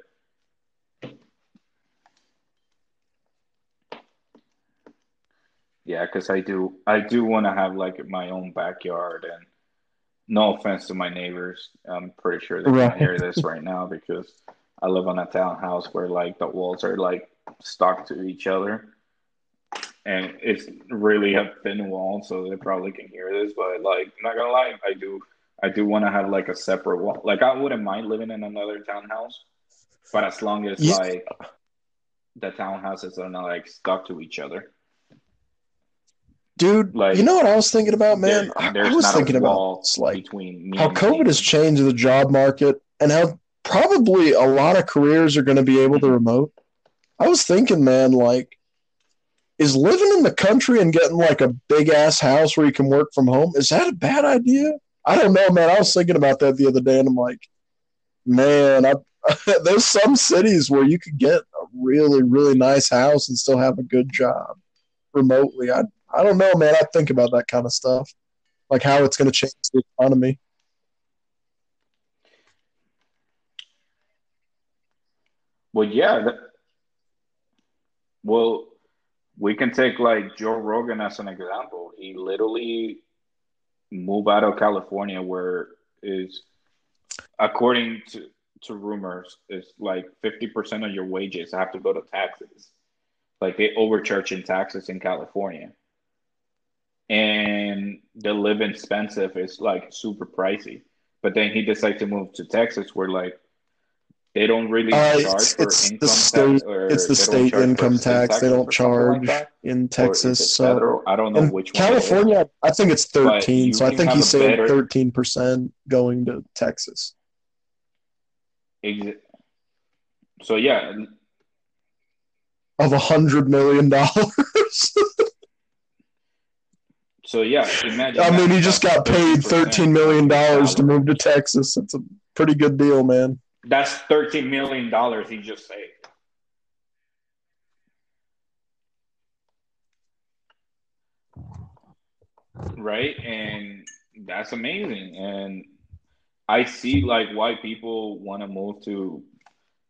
Yeah, because I do I do want to have like my own backyard and no offense to my neighbors. I'm pretty sure they Right. can hear this right now because I live on a townhouse where like the walls are like stuck to each other. And it's really a thin wall, so they probably can hear this. But like, I'm not gonna lie, I do, I do want to have like a separate wall. Like, I wouldn't mind living in another townhouse, but as long as Yeah. like the townhouses are not like stuck to each other. Dude, Like, you know what I was thinking about, man? There- I, was thinking about like between me how COVID you. has changed the job market and how probably a lot of careers are going to be able to mm-hmm. remote. I was thinking, man, like, is living in the country and getting like a big ass house where you can work from home, is that a bad idea? I don't know, man. I was thinking about that the other day and I'm like, man, I, there's some cities where you could get a really, really nice house and still have a good job remotely. I, I don't know, man. I think about that kind of stuff, like how it's going to change the economy. Well, yeah. That, well, we can take like Joe Rogan as an example. He literally moved out of California, where is, according to to rumors, is like fifty percent of your wages have to go to taxes. Like they overcharge in taxes in California, and the living expensive is like super pricey. But then he decided to move to Texas, where like they don't really Uh, charge it's- for it's the income state- tax, or It's the state income state tax. They don't something like charge in Texas. So federal? I don't know in which one. California, I think it's 13. So I think he's saying better- 13% going to Texas. Exa- So yeah, Of a hundred million dollars. so yeah. Imagine. I mean, he just got paid thirteen million dollars to move to Texas. That's a pretty good deal, man. That's thirteen million dollars he just saved. Right, and that's amazing. And I see like why people want to move to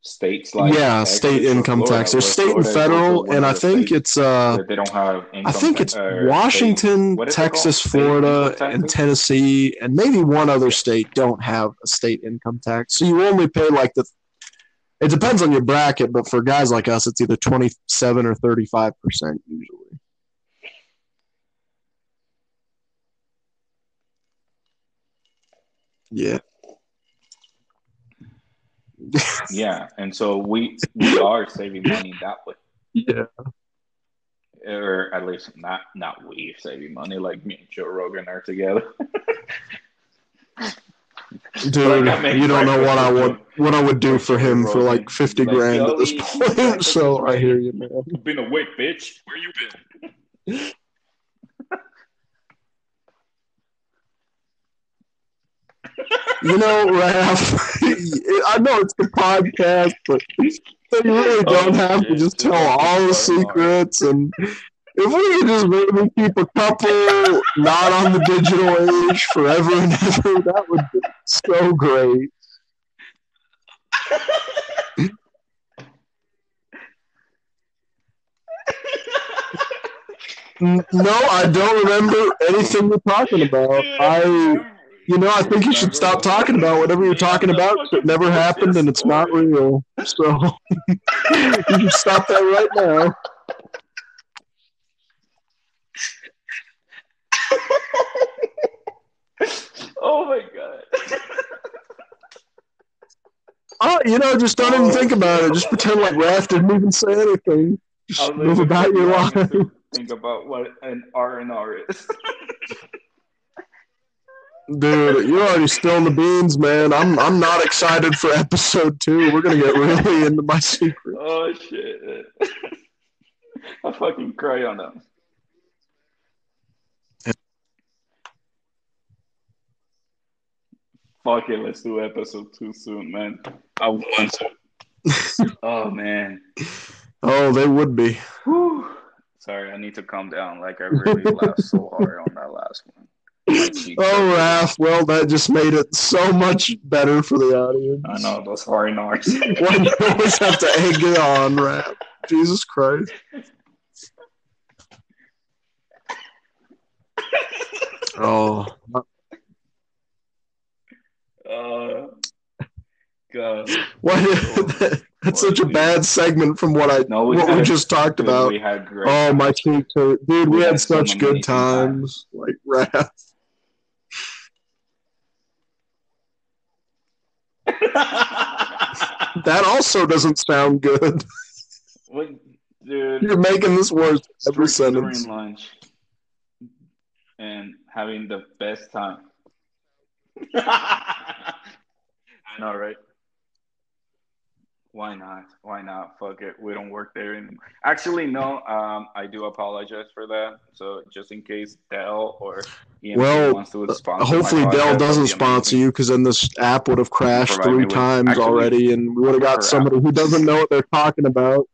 states like yeah, Texas state income Florida, tax. There's state and Florida also federal, and I think it's uh, that they don't have. I think it's Washington, what is it called? Texas, Florida, and? Tennessee, and maybe one other state don't have a state income tax. So you only pay like the. It depends on your bracket, but for guys like us, it's either twenty-seven or thirty-five percent usually. Yeah. Yeah, and so we we are saving money that way. Yeah. or at least not not we saving money like me and Joe Rogan are together. Dude, Like, you don't know what I would what I would do for Joe him for like fifty Like, grand at this point. So I hear you, man. You've been awake, bitch. Where you been? You know, Raph, I know it's the podcast, but you really don't Oh, have to just tell all the secrets. And if we could just maybe keep a couple not on the digital age forever and ever, that would be so great. No, I don't remember anything you're talking about. I, you know, I think you should stop talking about whatever you're talking about. it never happened and it's not real. So you should stop that right now. Oh my god. Oh, you know, just don't even think about it. Just pretend like Raph didn't even say anything. Just move about your life. Think about what an R and R is. Dude, you're already spilling the beans, man. I'm I'm not excited for episode two. We're gonna get really into my secret. oh shit. I fucking cry on them. Fuck it, let's do episode two soon, man. I want to. oh man. Oh, they would be. Whew. Sorry, I need to calm down. Like I really laughed so hard on that last one. Oh, Raph. Well, that just made it so much better for the audience. I know those hard R's. Why do you always have to egg it on, Raph? Jesus Christ. Oh, uh, God. what? That's such a bad segment from what I No, we what we just talked Dude, about. we had great. Oh, my cheeks hurt, dude. We, We had, had such many good times. Like Raph. That also doesn't sound good. what, dude? You're making this worse every sentence. During lunch. and having the best time. I know, right? Why not? Why not? Fuck it. We don't work there anymore. Actually, no. Um, I do apologize for that. So just in case Dell or EMC Well, wants to sponsor Hopefully, podcast, Dell doesn't sponsor you because then this app would have crashed three times actually, already, and we would have got for somebody who doesn't know what they're talking about.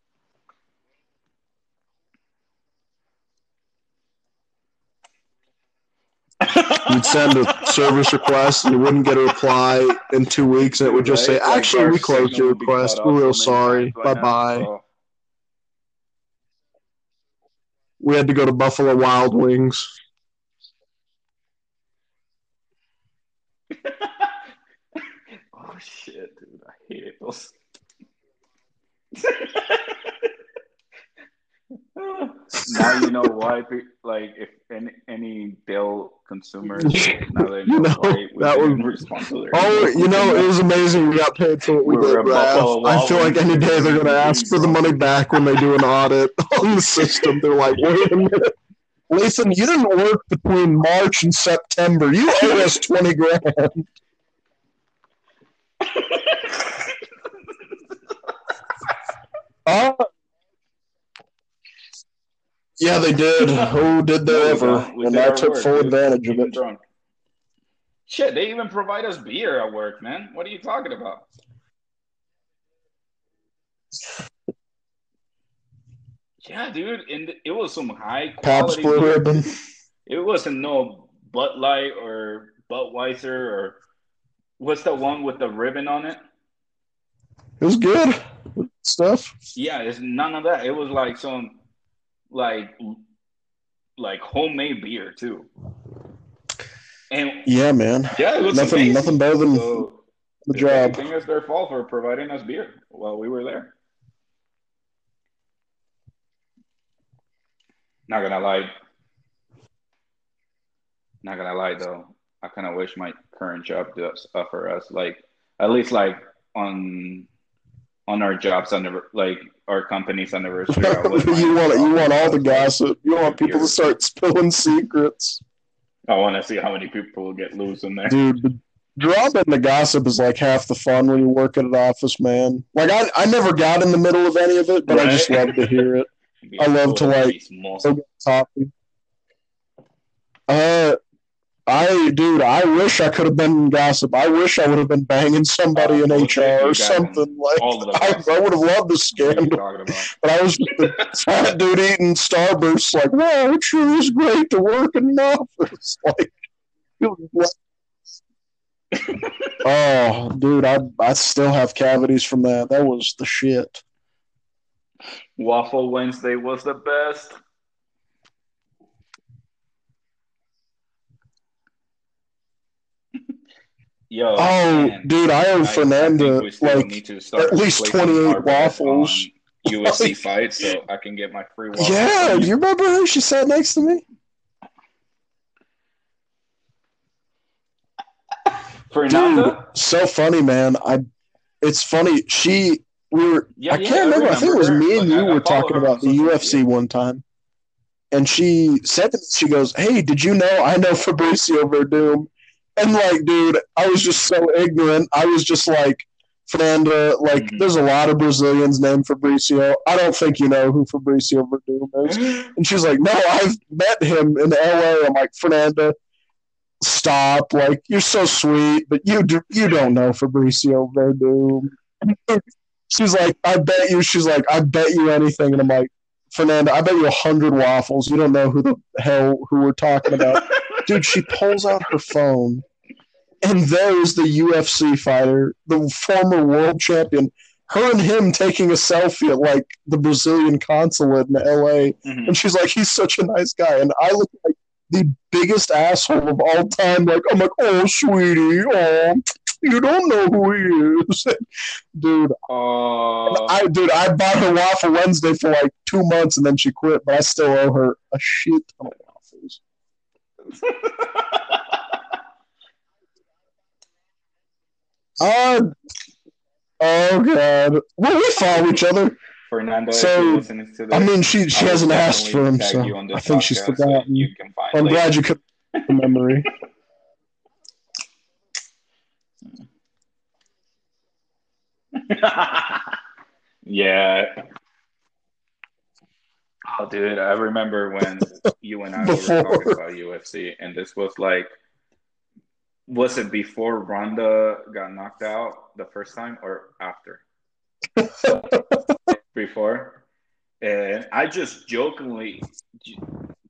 You'd send a service request and you wouldn't get a reply in two weeks, and it would just say, "Actually, we closed your would be cut request. We're real sorry. Bye bye." We had to go to Buffalo Wild Wings. oh shit, dude! I hate those. now you know why. Like, if any any Dell consumers now they You know, know, why that was- their Oh, you know, it was amazing. We got paid for what we We were did, Buffalo I feel like any day they're going to ask for the money back when they do an audit on the system. They're like, wait a minute. Listen, you didn't work between March and September. You owe us 20 grand. Uh, yeah, they did. Who did they ever? And I took work, full advantage of it. drunk. Shit, they even provide us beer at work, man. What are you talking about? Yeah, dude, and it was some high Pabst quality. Blue. Ribbon. It wasn't no Bud Light or Budweiser or what's the one with the ribbon on it? It was good stuff. Yeah, it's none of that. It was like some like like homemade beer too. And Yeah, man. yeah, it was Nothing, amazing. nothing better than So the job. anything, it's their fault for providing us beer while we were there. Not gonna lie. Not gonna lie though, I kind of wish my current job does uh, offer us like at least like on on our jobs on the like our company's anniversary. I wouldn't mind you want you want all the offering us, like, gossip. You want people to start spilling secrets, I want to see how many people will get loose in there. dude. And the gossip is like half the fun when you work at an office, man. Like I, I never got in the middle of any of it, but I just love to hear it. I love to, like, Chismoso. Go get coffee. Uh, I, dude, I wish I could have been in gossip. I wish I would have been banging somebody Uh, in HR or something like. the I. I would have loved the scandal. But I was just a fat dude eating Starburst, like, wow, it sure is great to work in an office. Like, like- oh, dude, I I still have cavities from that. That was the shit. Waffle Wednesday was the best. Yo, Oh, man, dude, I owe I- I Fernanda think we still like need to start at least 28 waffles. on USC Like- fights, so I can get my free waffles. yeah. Do you remember her? She sat next to me. Fernanda? So funny, man. I. It's funny. She we were. Yeah, I can't remember. I think it was me and Like, you I- I were follow talking about the UFC media. one time, and she said, to me, she goes, "Hey, did you know I know Fabricio Werdum?" And like, dude, I was just so ignorant. I was just like, Fernanda, like, Mhm. there's a lot of Brazilians named Fabricio. I don't think you know who Fabricio Werdum is. And she's like, No, I've met him in LA. I'm like, Fernanda, stop. Like, you're so sweet, but you do, you don't know Fabricio Werdum. she's like, I bet you. She's like, I bet you anything. And I'm like, Fernanda, I bet you a hundred waffles. You don't know who the hell who we're talking about. Dude, she pulls out her phone, and there's the UFC fighter, the former world champion. Her and him taking a selfie at like the Brazilian consulate in LA. Mhm. And she's like, he's such a nice guy. And I look like the biggest asshole of all time. Like, I'm like, oh, sweetie, oh, you don't know who he is. dude, Oh, I dude, I bought her Waffle Wednesday for like two months and then she quit, but I still owe her a shit ton of. Uh, oh, God. Well, we follow each other. Fernanda, if So, this, I mean, she, she I hasn't asked for him, so you on this I think she's podcast so forgotten. you can find I'm later. glad you could the memory. yeah. Oh, dude, I remember when you and I were talking about UFC, and this was like, was it before Ronda got knocked out the first time or after? before. And I just jokingly,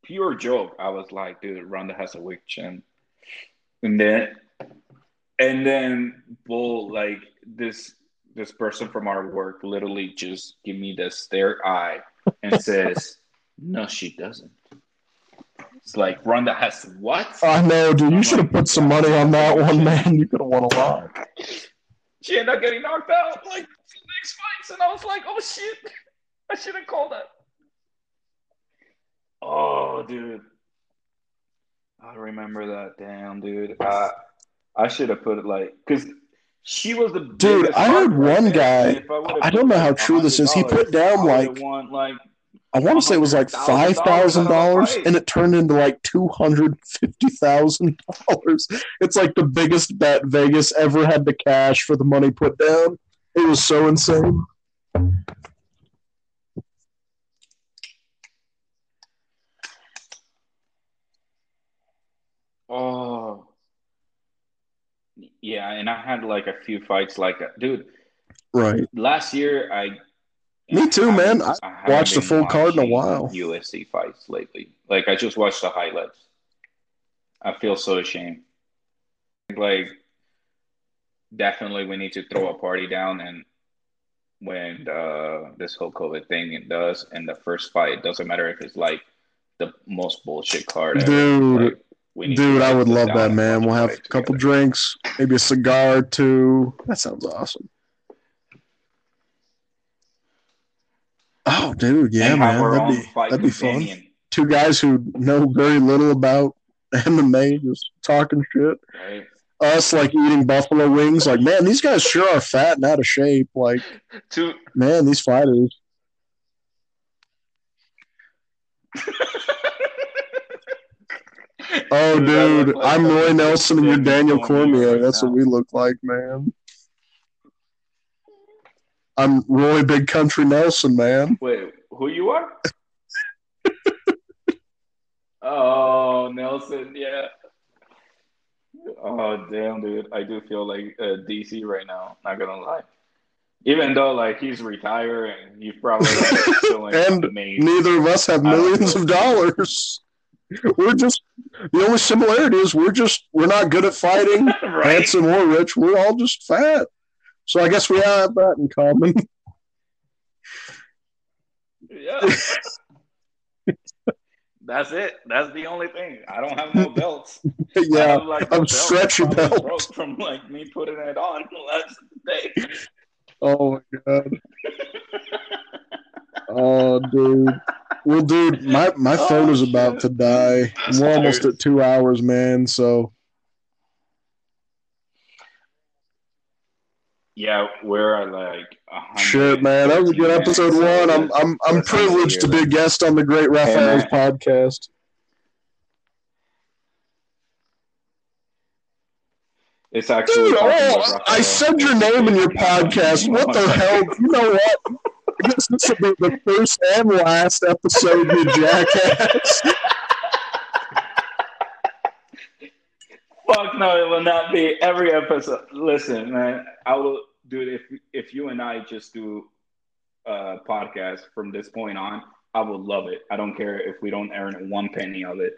pure joke, I was like, dude, Ronda has a weak chin. And then, and then, bull, like this, this person from our work literally just give me the stare eye and says, no, she doesn't. It's like Ronda has what? I know, dude. You should have put some money on that one, man. You could have won a lot. She ended up getting knocked out like two next fights, and I was like, oh shit, I should have called that. Oh, dude, I remember that. Damn, dude, I I should have put it like because she was the Dude, I heard one guy- and I don't know how true this is. He put down, like- won, like I want to say it was like five thousand dollars, and it turned into like two hundred fifty thousand dollars. It's like the biggest bet Vegas ever had to cash for the money put down. It was so insane. Oh, yeah, and I had like a few fights like that, dude. Right. Last year, I. Me too, I man. haven't- I watched a been full card in a while. UFC fights lately. Like I just watched the highlights. I feel so ashamed. Like, definitely, we need to throw a party down, and when uh, this whole COVID thing it does, and the first fight, it doesn't matter if it's like the most bullshit card. ever. Dude, Like, need to, Dude, I would love that, man. We'll have a couple together. drinks, maybe a cigar or two. That sounds awesome. Oh, dude, yeah, man, that'd be that'd be fun. Two guys who know very little about MMA, just talking shit. right? Us like eating buffalo wings. Like, man, these guys sure are fat and out of shape. Like, Two man, these fighters. Oh, Dude, I look dude, like I'm Roy Nelson and you're Daniel Cormier. That's what we look like, man. I'm Roy Big Country Nelson, man. Wait, who you are? oh, Nelson, yeah. Oh, damn, dude. I do feel like uh, DC right now. Not gonna lie. Even though like he's retired and he's probably like, feeling And amazing. Neither of us have millions of dollars. We're just the only similarity is we're just we're not good at fighting, right? handsome or rich. We're all just fat. So I guess we have that in common. Yeah. That's it. That's the only thing. I don't have no belts. Yeah, like, I'm belt stretchy belt. broke from like me putting it on last day. Oh my god. Oh, dude. Well, dude, my my Oh, phone is about to die. That's We're almost at two hours, man. So Yeah, we're like shit, man. That was a good episode one. I'm I'm I'm privileged to be a guest on the Great Rafael's podcast. It's actually. Dude, oh, I said your name in your podcast. What the hell? You know what? Guess this will be the first and last episode, you jackass. Fuck no, it will not be every episode. Listen, man, I will, dude. If if you and I just do a podcast from this point on, I would love it. I don't care if we don't earn one penny of it.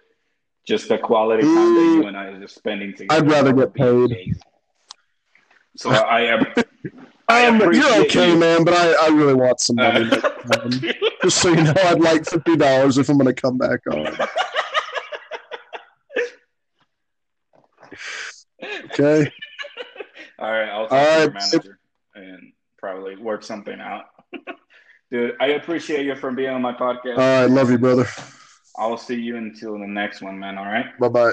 Just the quality time that you and I are just spending together. I'd rather get paid. amazing. So I am. Um, you're okay, you. man, but I, I really want some money. Uh, Just so you know, I'd like fifty dollars if I'm going to come back on. Okay. All right, I'll talk All to your right. manager and probably work something out. Dude, I appreciate you for being on my podcast. All right. Love you, brother. I'll see you until the next one, man. All right. Bye bye.